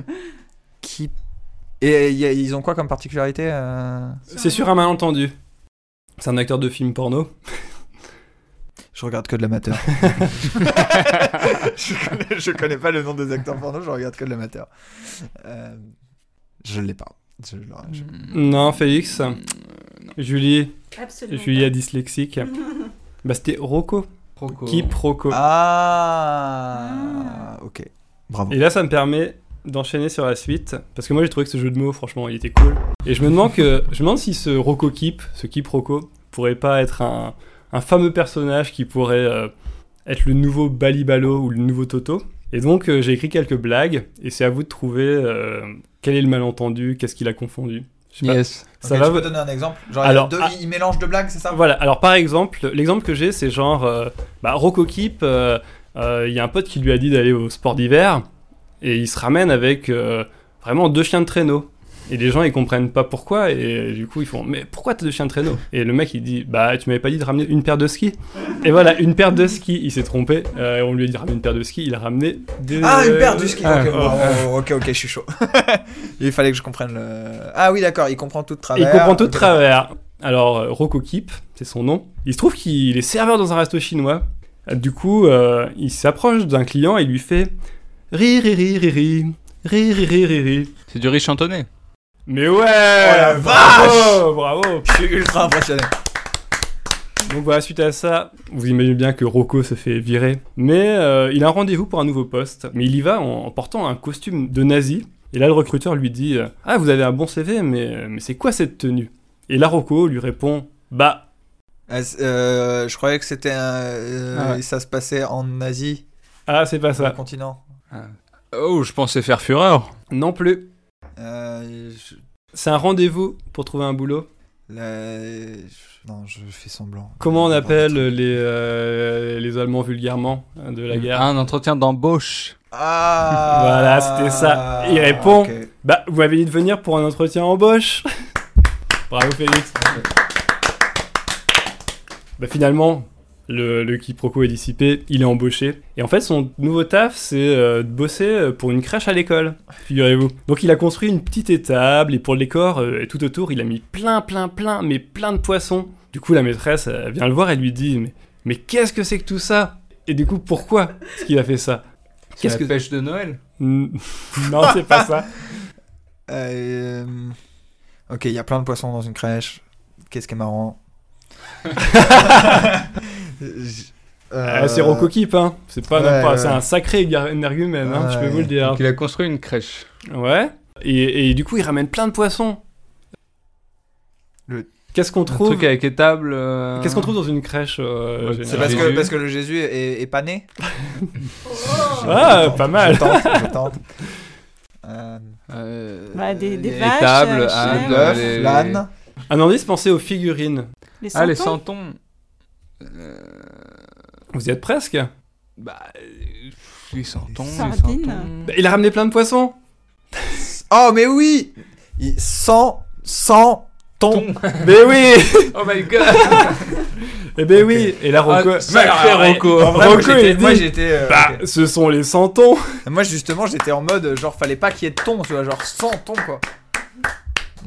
Qui Et y a- ils ont quoi comme particularité euh? C'est sur un malentendu. C'est un acteur de film porno. Je regarde que de l'amateur. je, connais, je connais pas le nom des acteurs porno, je regarde que de l'amateur. Euh, je l'ai pas. Je je- Non, Félix. Mm, Julie. Absolument. Julie a dyslexique. bah, c'était Rocco. Rocco. Keep Rocco. Ah, ok. Bravo. Et là, ça me permet d'enchaîner sur la suite. Parce que moi, j'ai trouvé que ce jeu de mots, franchement, il était cool. Et je me demande, que, je me demande si ce Rocco Keep, ce Keep Rocco, pourrait pas être un, un fameux personnage qui pourrait euh, être le nouveau Balibalo ou le nouveau Toto. Et donc, euh, j'ai écrit quelques blagues. Et c'est à vous de trouver euh, quel est le malentendu, qu'est-ce qu'il a confondu. Je sais pas. Yes. Ça va tu vous- peux donner un exemple? Genre, Alors, deux, ah- deux blagues, c'est ça? Voilà, alors par exemple, l'exemple que j'ai, c'est genre, euh, bah, Rocco Keep, euh, euh, il y a un pote qui lui a dit d'aller au sport d'hiver, et il se ramène avec euh, vraiment deux chiens de traîneau. Et les gens, ils comprennent pas pourquoi, et du coup, ils font, mais pourquoi t'as deux chiens de traîneau? Et le mec, il dit, bah, tu m'avais pas dit de ramener une paire de skis Et voilà, une paire de skis, il s'est trompé, euh, on lui a dit de ramener une paire de skis, il a ramené des... Ah, une paire du ski. Ah, ok, oh, ok, ok, je suis chaud. il fallait que je comprenne le. Ah oui, d'accord, il comprend tout de travers. il comprend tout de travers. Alors, euh, Rocco Keep, c'est son nom. Il se trouve qu'il est serveur dans un resto chinois. Euh, Du coup, euh, il s'approche d'un client et il lui fait Ri, ri, ri, ri, ri. Ri, ri, ri, ri, ri. C'est du riche chantonné. Mais ouais la Bravo Bravo Je suis ultra impressionné. Donc voilà, suite à ça, vous imaginez bien que Rocco se fait virer. Mais euh, il a un rendez-vous pour un nouveau poste. Mais il y va en, en portant un costume de nazi. Et là, le recruteur lui dit euh, Ah, vous avez un bon CV, mais, mais c'est quoi cette tenue? Et là, Rocco lui répond Bah, Euh, euh, je croyais que c'était un. euh, Ah ouais. Ça se passait en Asie, ah, c'est pas le ça. continent. Oh, je pensais faire fureur. Non plus. Euh, je- C'est un rendez-vous pour trouver un boulot. la- Non, je fais semblant. Comment on appelle les, euh, les Allemands vulgairement de la guerre Un entretien d'embauche. Ah Voilà, c'était ça. Il répond. Bah, vous m'avez dit de venir pour un entretien embauche. Bravo Félix. Bah finalement, le, le quiproquo est dissipé, il est embauché. Et en fait, son nouveau taf, c'est euh, de bosser euh, pour une crèche à l'école, figurez-vous. Donc il a construit une petite étable, et pour le décor, euh, et tout autour, il a mis plein, plein, plein, mais plein de poissons. Du coup, la maîtresse elle vient le voir et lui dit, mais, mais qu'est-ce que c'est que tout ça? Et du coup, pourquoi est-ce qu'il a fait ça? Qu'est-ce la que- pêche de Noël. Non, c'est pas ça. Euh, Ok, il y a plein de poissons dans une crèche. Qu'est-ce qui est marrant? euh, c'est Rocco Keep, hein. C'est pas, ouais, ouais. c'est un sacré énergumène, hein, je peux Ouais. vous le dire. Donc il a construit une crèche. Ouais. Et, et du coup, il ramène plein de poissons. Le- Qu'est-ce qu'on Un trouve truc avec étable. euh, Qu'est-ce qu'on trouve dans une crèche euh, Ouais, C'est parce que, parce que le Jésus est, est pas né Ah, Je tente, pas mal. Je tente, je tente. Euh, euh, Bah, des- des vaches, chèvres. Bœuf, les- l'âne. Un indice, pensez aux figurines. Les Ah, les santons. Euh, Vous y êtes presque Bah, euh, les Sardines. Bah, Il a ramené plein de poissons. Oh, mais oui Il- Sans, sans ton. Mais oui Oh my god Eh ben oui Et là, Rocco... Ah, sacré Rocco. Vrai, moi, Rocco, j'étais- il moi, dit, j'étais. euh, Bah, ce sont les santons Moi, justement, j'étais en mode genre, fallait pas qu'il y ait de ton, tu vois, genre sans ton, quoi.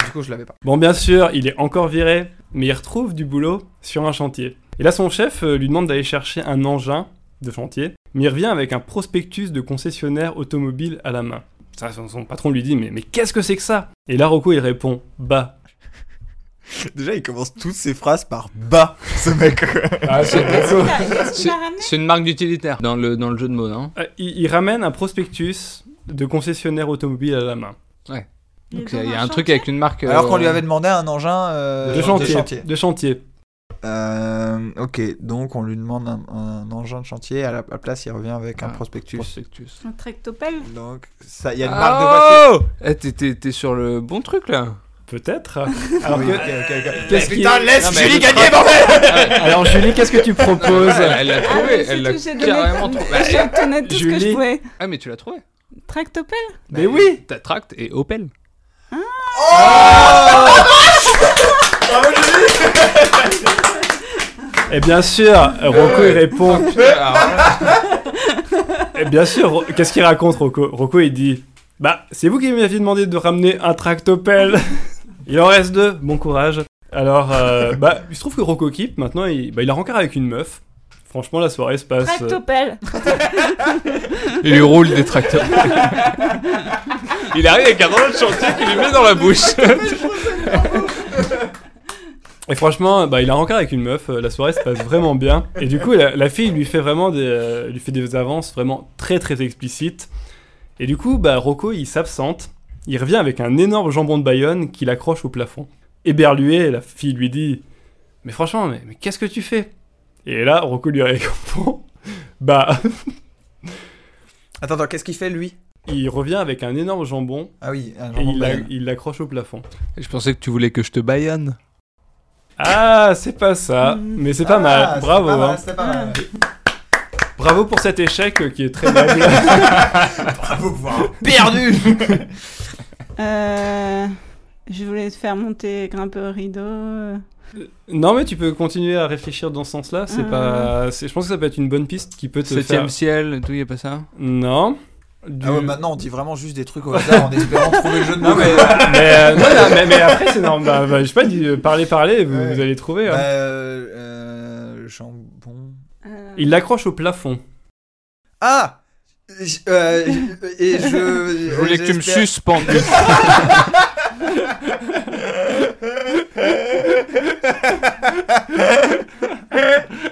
Du coup, je l'avais pas. Bon, bien sûr, il est encore viré, mais il retrouve du boulot sur un chantier. Et là, son chef euh, lui demande d'aller chercher un engin de chantier, mais il revient avec un prospectus de concessionnaire automobile à la main. Ça, son, son patron lui dit, mais, mais qu'est-ce que c'est que ça? Et là, Rocco, il répond, bah. Déjà, il commence toutes ses phrases par bas, ce mec. Ah, c'est une marque d'utilitaire dans le, dans le jeu de mots, non? Euh, il, il ramène un prospectus de concessionnaire automobile à la main. Ils Donc il y a un un truc avec une marque. Alors qu'on euh, lui avait demandé un engin euh, de, chantier, de chantier. Euh, ok, donc on lui demande un, un engin de chantier. À la, à la place, il revient avec un Ah, prospectus. prospectus. Un tractopelle Donc, ça, il y a une marque de voiture. Oh Eh, t'es- sur le bon truc là. Peut-être. Alors, Oui, que- ok, ok, ok. qu'est-ce Putain, laisse Non, Julie gagner, bordel Alors, Julie, qu'est-ce que tu proposes Elle l'a Ah, trouvé, c'est elle l'a donné- carrément trouvé. J'ai obtenu tout ce que Julie. je pouvais. Ah mais tu l'as trouvé. Tractopelle Mais oui T'as Tract et Opel. Et bien sûr, Rocco, il répond. Et bien sûr, qu'est-ce qu'il raconte, Rocco? Rocco, il dit Bah, c'est vous qui m'aviez demandé de ramener un tractopelle. il en reste deux, bon courage. Alors, euh, bah, il se trouve que Rocco Kip, maintenant, il, bah, il a rencard avec une meuf. Franchement, la soirée se passe. euh, Tractopelle. Il lui roule des tracteurs. il arrive avec un rouleau de chantier qu'il lui met dans la bouche. Et franchement, bah, il a rencard avec une meuf, euh, la soirée se passe vraiment bien. Et du coup, la, la fille lui fait vraiment des, euh, lui fait des avances vraiment très très explicites. Et du coup, bah, Rocco, il s'absente. Il revient avec un énorme jambon de Bayonne qu'il accroche au plafond. Éberlué, la fille lui dit Mais franchement, mais, mais qu'est-ce que tu fais? Et là, Rocco lui répond Bah, Attends, attends, qu'est-ce qu'il fait lui? il revient avec un énorme jambon Ah oui, un et jambon il de l'a- Bayonne. il l'accroche au plafond. Je pensais que tu voulais que je te baïonne. Ah, c'est pas ça, Mhm. mais c'est pas Ah, mal. Bravo, pas mal, hein. pas mal. bravo pour cet échec euh, qui est très noble. Bravo pour avoir perdu Euh, je voulais te faire monter, grimper au rideau. euh. Non, mais tu peux continuer à réfléchir dans ce sens-là. C'est Ah. pas. Je pense que ça peut être une bonne piste qui peut te Septième faire. ciel, tout, y a pas ça? Non. Du- Ah ouais, maintenant on dit vraiment juste des trucs au hasard en espérant trouver le jeu de mots. Non, mais, mais, euh, non, non, mais, mais après, c'est normal. Bah, bah, je sais pas, dis, euh, parlez, parlez, vous, Ouais. vous allez trouver. Bah, hein. euh, euh, jambon. Euh, Il l'accroche au plafond. Ah J- euh, Et je. Je voulais que tu me pendu.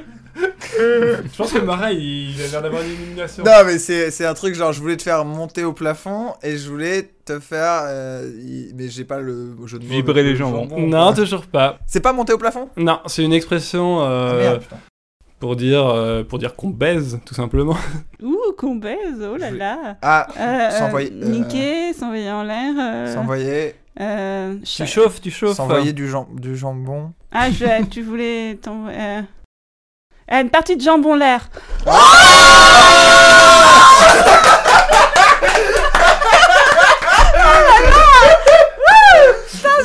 Je pense que Marin, il a l'air d'avoir une illumination. Non, mais c'est c'est un truc genre, je voulais te faire monter au plafond et je voulais te faire. euh, y- mais j'ai pas le jeu de mots. Vibrer le- les le jambons. jambon, Non, quoi. toujours pas. C'est pas monter au plafond? Non, c'est une expression Ah, euh, merde, putain. pour dire euh, pour dire qu'on baise, tout simplement. Ouh, qu'on baise, oh là là. Ah, Euh, S'envoyer, euh, euh, niquer, s'envoyer en l'air. euh, s'envoyer. euh, Tu cha- chauffes, tu chauffes. S'envoyer du, jam- du jambon. Ah, je, tu voulais t'envoyer. Euh, une partie de jambon l'air.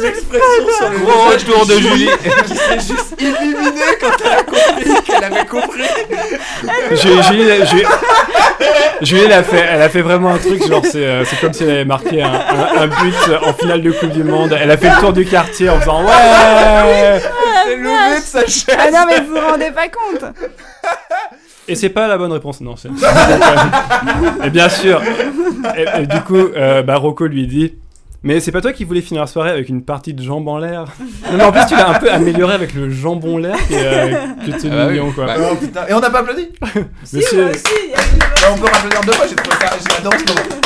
L'expression sur le Gros retour de Julie. qui s'est juste illuminée quand elle a compris qu'elle avait compris. J'ai- Julie, Julie- Julie, elle a fait, elle a fait vraiment un truc, genre c'est, euh, c'est comme si elle avait marqué un, un- un but en finale de Coupe du Monde. Elle a fait le tour du quartier en faisant ouais. S'est levée de sa chaise. Ah non, mais vous vous rendez pas compte. Et c'est pas la bonne réponse, non. C'est... et bien sûr. Et, et du coup, euh, bah, Rocco lui dit. Mais c'est pas toi qui voulais finir la soirée avec une partie de jambes en l'air? Non mais en plus tu l'as un peu amélioré avec le jambon l'air qui est, euh, qui était Ah bah oui. mignon quoi. Bah, Oh, putain. Et on n'a pas applaudi? Mais moi aussi, il y a une- Bah, On peut applaudir deux fois, j'ai trouvé ça. J'adore ce moment.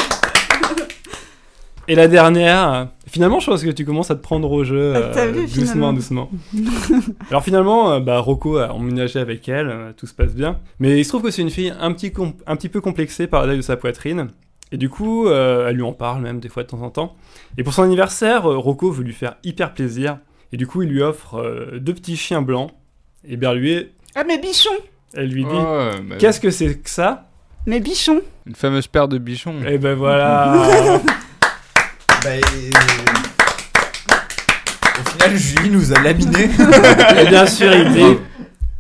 Et la dernière, finalement, je pense que tu commences à te prendre au jeu Ah, euh, vu, doucement, finalement. doucement. Alors finalement, euh, bah, Rocco a emménagé avec elle, euh, tout se passe bien. Mais il se trouve que c'est une fille un petit, un petit peu complexée par la taille de sa poitrine. Et du coup, euh, elle lui en parle même des fois de temps en temps. Et pour son anniversaire, Rocco veut lui faire hyper plaisir. Et du coup, il lui offre euh, deux petits chiens blancs. Et Berluet, Ah, mais bichon. elle lui dit bah, Qu'est-ce que c'est que ça? Mais bichon. Une fameuse paire de bichons. Et ben voilà Bah, et- Au final, Julie nous a laminé. Et bien sûr, il dit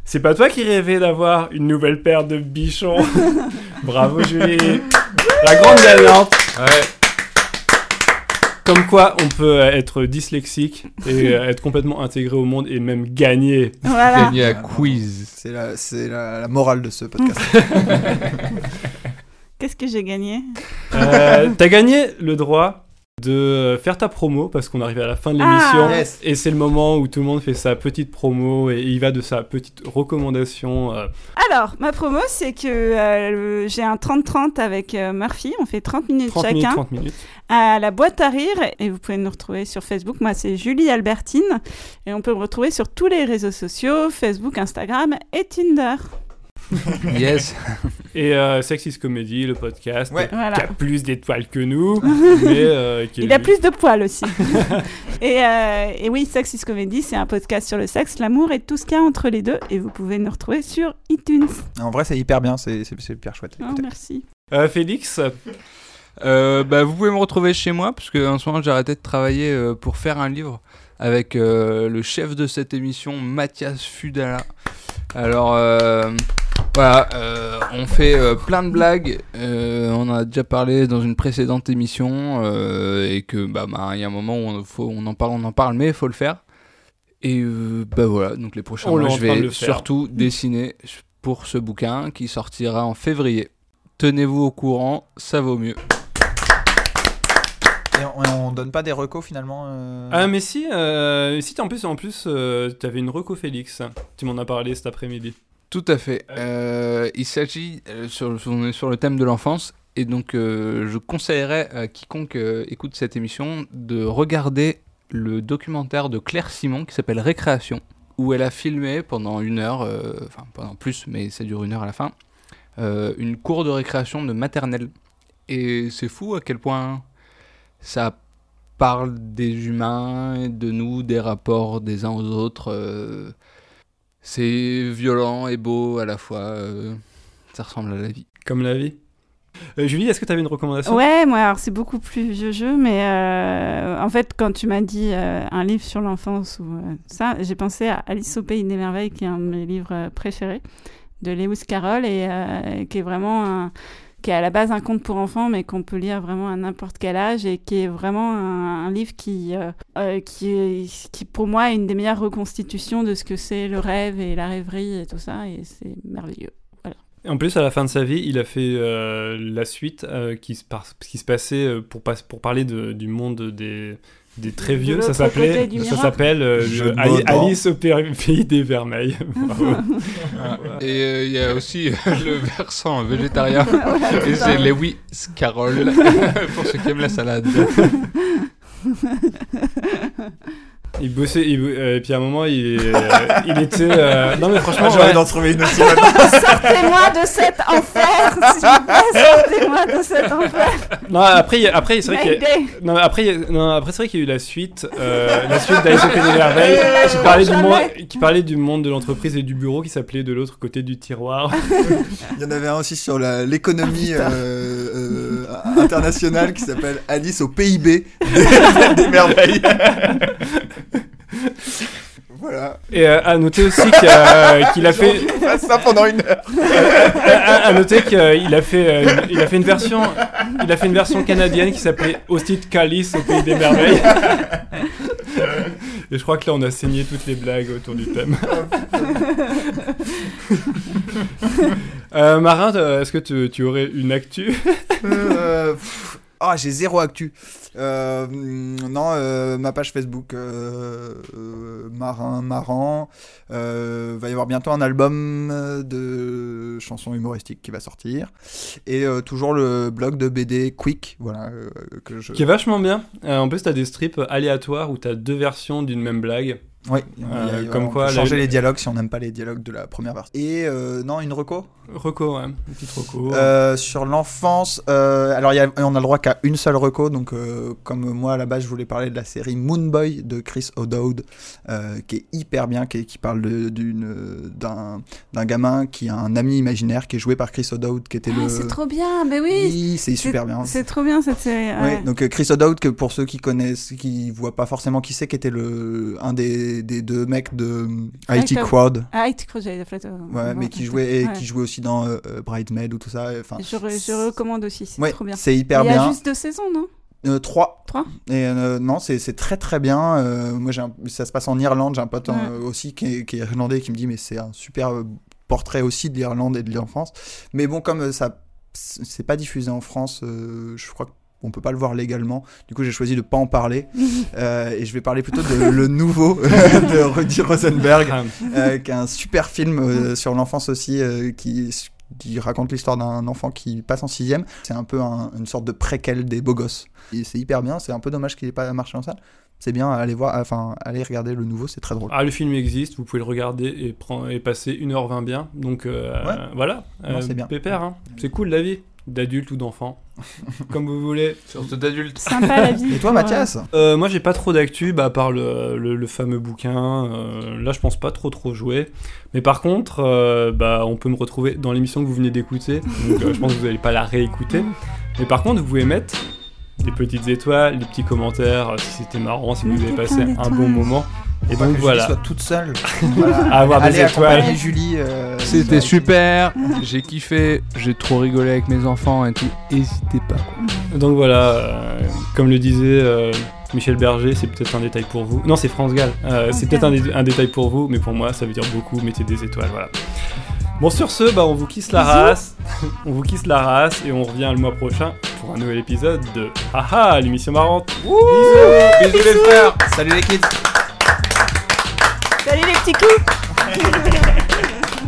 C'est pas toi qui rêvais d'avoir une nouvelle paire de bichons Bravo, Julie La grande gagnante Ouais. Comme quoi, on peut euh, être dyslexique et euh, être complètement intégré au monde et même gagner. Voilà. Gagné à quiz. C'est la, c'est la, la morale de ce podcast. Qu'est-ce que j'ai gagné? Euh, T'as gagné le droit de faire ta promo parce qu'on arrive à la fin de l'émission. Ah. Yes. Et c'est le moment où tout le monde fait sa petite promo et il va de sa petite recommandation. euh, Alors, ma promo, c'est que euh, j'ai un 30-30 avec euh, Murphy. On fait 30 minutes 30 chacun. minutes, 30 minutes. à la boîte à rire et vous pouvez nous retrouver sur Facebook. Moi, c'est Julie Albertine et on peut me retrouver sur tous les réseaux sociaux Facebook, Instagram et Tinder. Yes. Et euh, Sexist Comedy, le podcast, Ouais. Voilà. qui a plus d'étoiles que nous, mais euh, qui Il a lui- plus de poils aussi. et, euh, et oui, Sex is Comedy, c'est un podcast sur le sexe, l'amour et tout ce qu'il y a entre les deux. Et vous pouvez nous retrouver sur iTunes. En vrai, c'est hyper bien, c'est c'est- c'est hyper chouette. Oh, merci. Euh, Félix, Euh, bah, vous pouvez me retrouver chez moi, parce qu'en ce moment j'ai arrêté de travailler euh, pour faire un livre avec euh, le chef de cette émission, Mathias Fudala. Alors euh, voilà, euh, on fait euh, plein de blagues, euh, on en a déjà parlé dans une précédente émission euh, et que bah bah, il y a un moment où on, faut, on en parle, on en parle, mais il faut le faire. Et euh, bah voilà, donc les prochains On mois, je vais surtout dessiner pour ce bouquin qui sortira en février. Tenez-vous au courant, ça vaut mieux. Et on, on donne pas des recos finalement euh, Ah mais si, euh, si en plus, en plus euh, t'avais une reco Félix, tu m'en as parlé cet après-midi. Tout à fait. Euh, il s'agit, euh, sur, sur le thème de l'enfance, et donc euh, je conseillerais à quiconque écoute cette émission de regarder le documentaire de Claire Simon qui s'appelle Récréation, où elle a filmé pendant une heure, enfin pendant plus, mais ça dure une heure à la fin, une cour de récréation de maternelle. Et c'est fou à quel point ça parle des humains, de nous, des rapports des uns aux autres. C'est violent et beau à la fois. euh, ça ressemble à la vie. Comme la vie. Euh, Julie, est-ce que t'avais une recommandation? Ouais, moi, alors c'est beaucoup plus vieux jeu, mais euh, en fait, quand tu m'as dit euh, un livre sur l'enfance ou euh, ça, j'ai pensé à Alice au Pays des Merveilles, qui est un de mes livres préférés, de Lewis Carroll, et euh, qui est vraiment un qui est à la base un conte pour enfants, mais qu'on peut lire vraiment à n'importe quel âge, et qui est vraiment un, livre qui, euh, euh, qui, qui, pour moi, est une des meilleures reconstitutions de ce que c'est le rêve et la rêverie et tout ça, et c'est merveilleux. En plus, à la fin de sa vie, il a fait euh, la suite euh, qui, se par- qui se passait pour, pas- pour parler de- du monde des, des très De vieux. Ça s'appelait, ça s'appelle euh, Alice au Pays des Vermeils. Et euh, il y a aussi le versant végétarien. et c'est Lewis Carroll, pour ceux qui aiment la salade. Il bossait, il, euh, et puis à un moment, il, euh, il était. euh, Non mais franchement, Ah, J'ai envie ouais. d'en trouver une aussi maintenant. Sortez-moi de cet enfer, s'il vous plaît, sortez-moi de cet enfer. non après, a- après c'est vrai qu'il y a- après, non, après c'est vrai qu'il y a eu la suite, euh, la suite d'Alice au Pays des Merveilles, qui parlait, du monde, qui parlait du monde de l'entreprise et du bureau, qui s'appelait de l'autre côté du tiroir. Il y en avait un aussi sur l'économie Ah, euh, euh, internationale qui s'appelle Alice au PIB des, des merveilles. voilà. Et euh, à noter aussi qu'il a, qu'il a fait, ça pendant une heure. à, à noter qu'il a fait, euh, une- il a fait une version, il a fait une version canadienne qui s'appelait Hostit Calice au Pays des Merveilles. Et je crois que là, on a saigné toutes les blagues autour du thème. Euh, Marin, euh, est-ce que tu, tu aurais une actu? Euh, Ah, j'ai zéro actu. Euh, non, euh, ma page Facebook, euh, Marin, Marrant. Euh, va y avoir bientôt un album de chansons humoristiques qui va sortir. Et toujours le blog de BD Quick, voilà, que je... Qui est vachement bien. En plus, t'as des strips aléatoires où t'as deux versions d'une même blague. Oui, Euh, comme on quoi, peut la- changer les dialogues si on n'aime pas les dialogues de la première version. Et euh, non, une reco Reco, ouais. Une petite reco. Euh, sur l'enfance, alors y a- on a le droit qu'à une seule reco, donc euh, comme moi à la base je voulais parler de la série Moonboy de Chris O'Dowd, euh, qui est hyper bien, qui, qui parle d'un d'un gamin qui a un ami imaginaire qui est joué par Chris O'Dowd, qui était Ah, le... c'est trop bien, mais oui. Oui, c'est super bien. C'est trop bien cette série. Ouais, Ouais. donc euh, Chris O'Dowd, que pour ceux qui connaissent, qui voient pas forcément qui c'est, qui était le un des, des deux mecs de IT. Crowd, Ah, IT Crowd, j'allais dire, ouais, mais qui jouait et qui jouait aussi dans Bridesmaid ou tout ça. Enfin, Je, je recommande aussi, c'est trop bien. c'est hyper Il y a bien. juste deux saisons, non? Euh, trois. Trois Et euh, non, c'est c'est très très bien. Euh, moi, j'ai un- ça se passe en Irlande. J'ai un pote Ouais. euh, aussi qui est, qui est irlandais qui me dit mais c'est un super portrait aussi de l'Irlande et de l'enfance. Mais bon, comme ça c'est pas diffusé en France, euh, je crois qu'on peut pas le voir légalement. Du coup, j'ai choisi de pas en parler Euh, et je vais parler plutôt de le nouveau de Rudy Rosenberg, Ah, euh, qui est un super film euh, sur l'enfance aussi, euh, qui, qui raconte l'histoire d'un enfant qui passe en sixième. C'est un peu un- une sorte de préquel des beaux gosses. Et c'est hyper bien, c'est un peu dommage qu'il ait pas marché en salle. C'est bien, allez voir, enfin, allez regarder le nouveau, c'est très drôle. Ah, le film existe, vous pouvez le regarder et, prendre, et passer 1h20 bien. Donc euh, Ouais. voilà, Non, c'est bien. Pépère, hein. c'est cool la vie, d'adulte ou d'enfant, comme vous voulez. Surtout d'adultes. Sympa la vie. Et toi, pour, Mathias? Euh, moi j'ai pas trop d'actu, bah, à part le, le- le fameux bouquin. euh, là je pense pas trop trop jouer. Mais par contre, euh, bah, on peut me retrouver dans l'émission que vous venez d'écouter. Donc euh, je pense que vous n'allez pas la réécouter. Mais par contre, vous pouvez mettre des petites étoiles, des petits commentaires, euh, si c'était marrant, si vous avez passé un bon moment. Et donc voilà. Julie soit toute seule. Voilà. À avoir des Allez étoiles. accompagner Julie. euh, C'était super, j'ai kiffé, j'ai trop rigolé avec mes enfants et tout. Hésitez pas. Quoi. Donc voilà, euh, comme le disait euh, Michel Berger, c'est peut-être un détail pour vous. Non, c'est France Gall. Euh, C'est peut-être un, dé- un détail pour vous, mais pour moi, ça veut dire beaucoup. Mettez des étoiles, voilà. Bon, sur ce, bah, on vous kiss la Bisous. race. on vous kiss la race et on revient le mois prochain pour un nouvel épisode de Haha, l'émission marrante. Bisous, bisous les frères. Salut les kids.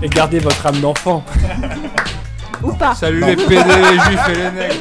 Et gardez votre âme d'enfant. Ou pas Salut les PD, les juifs et les nègres.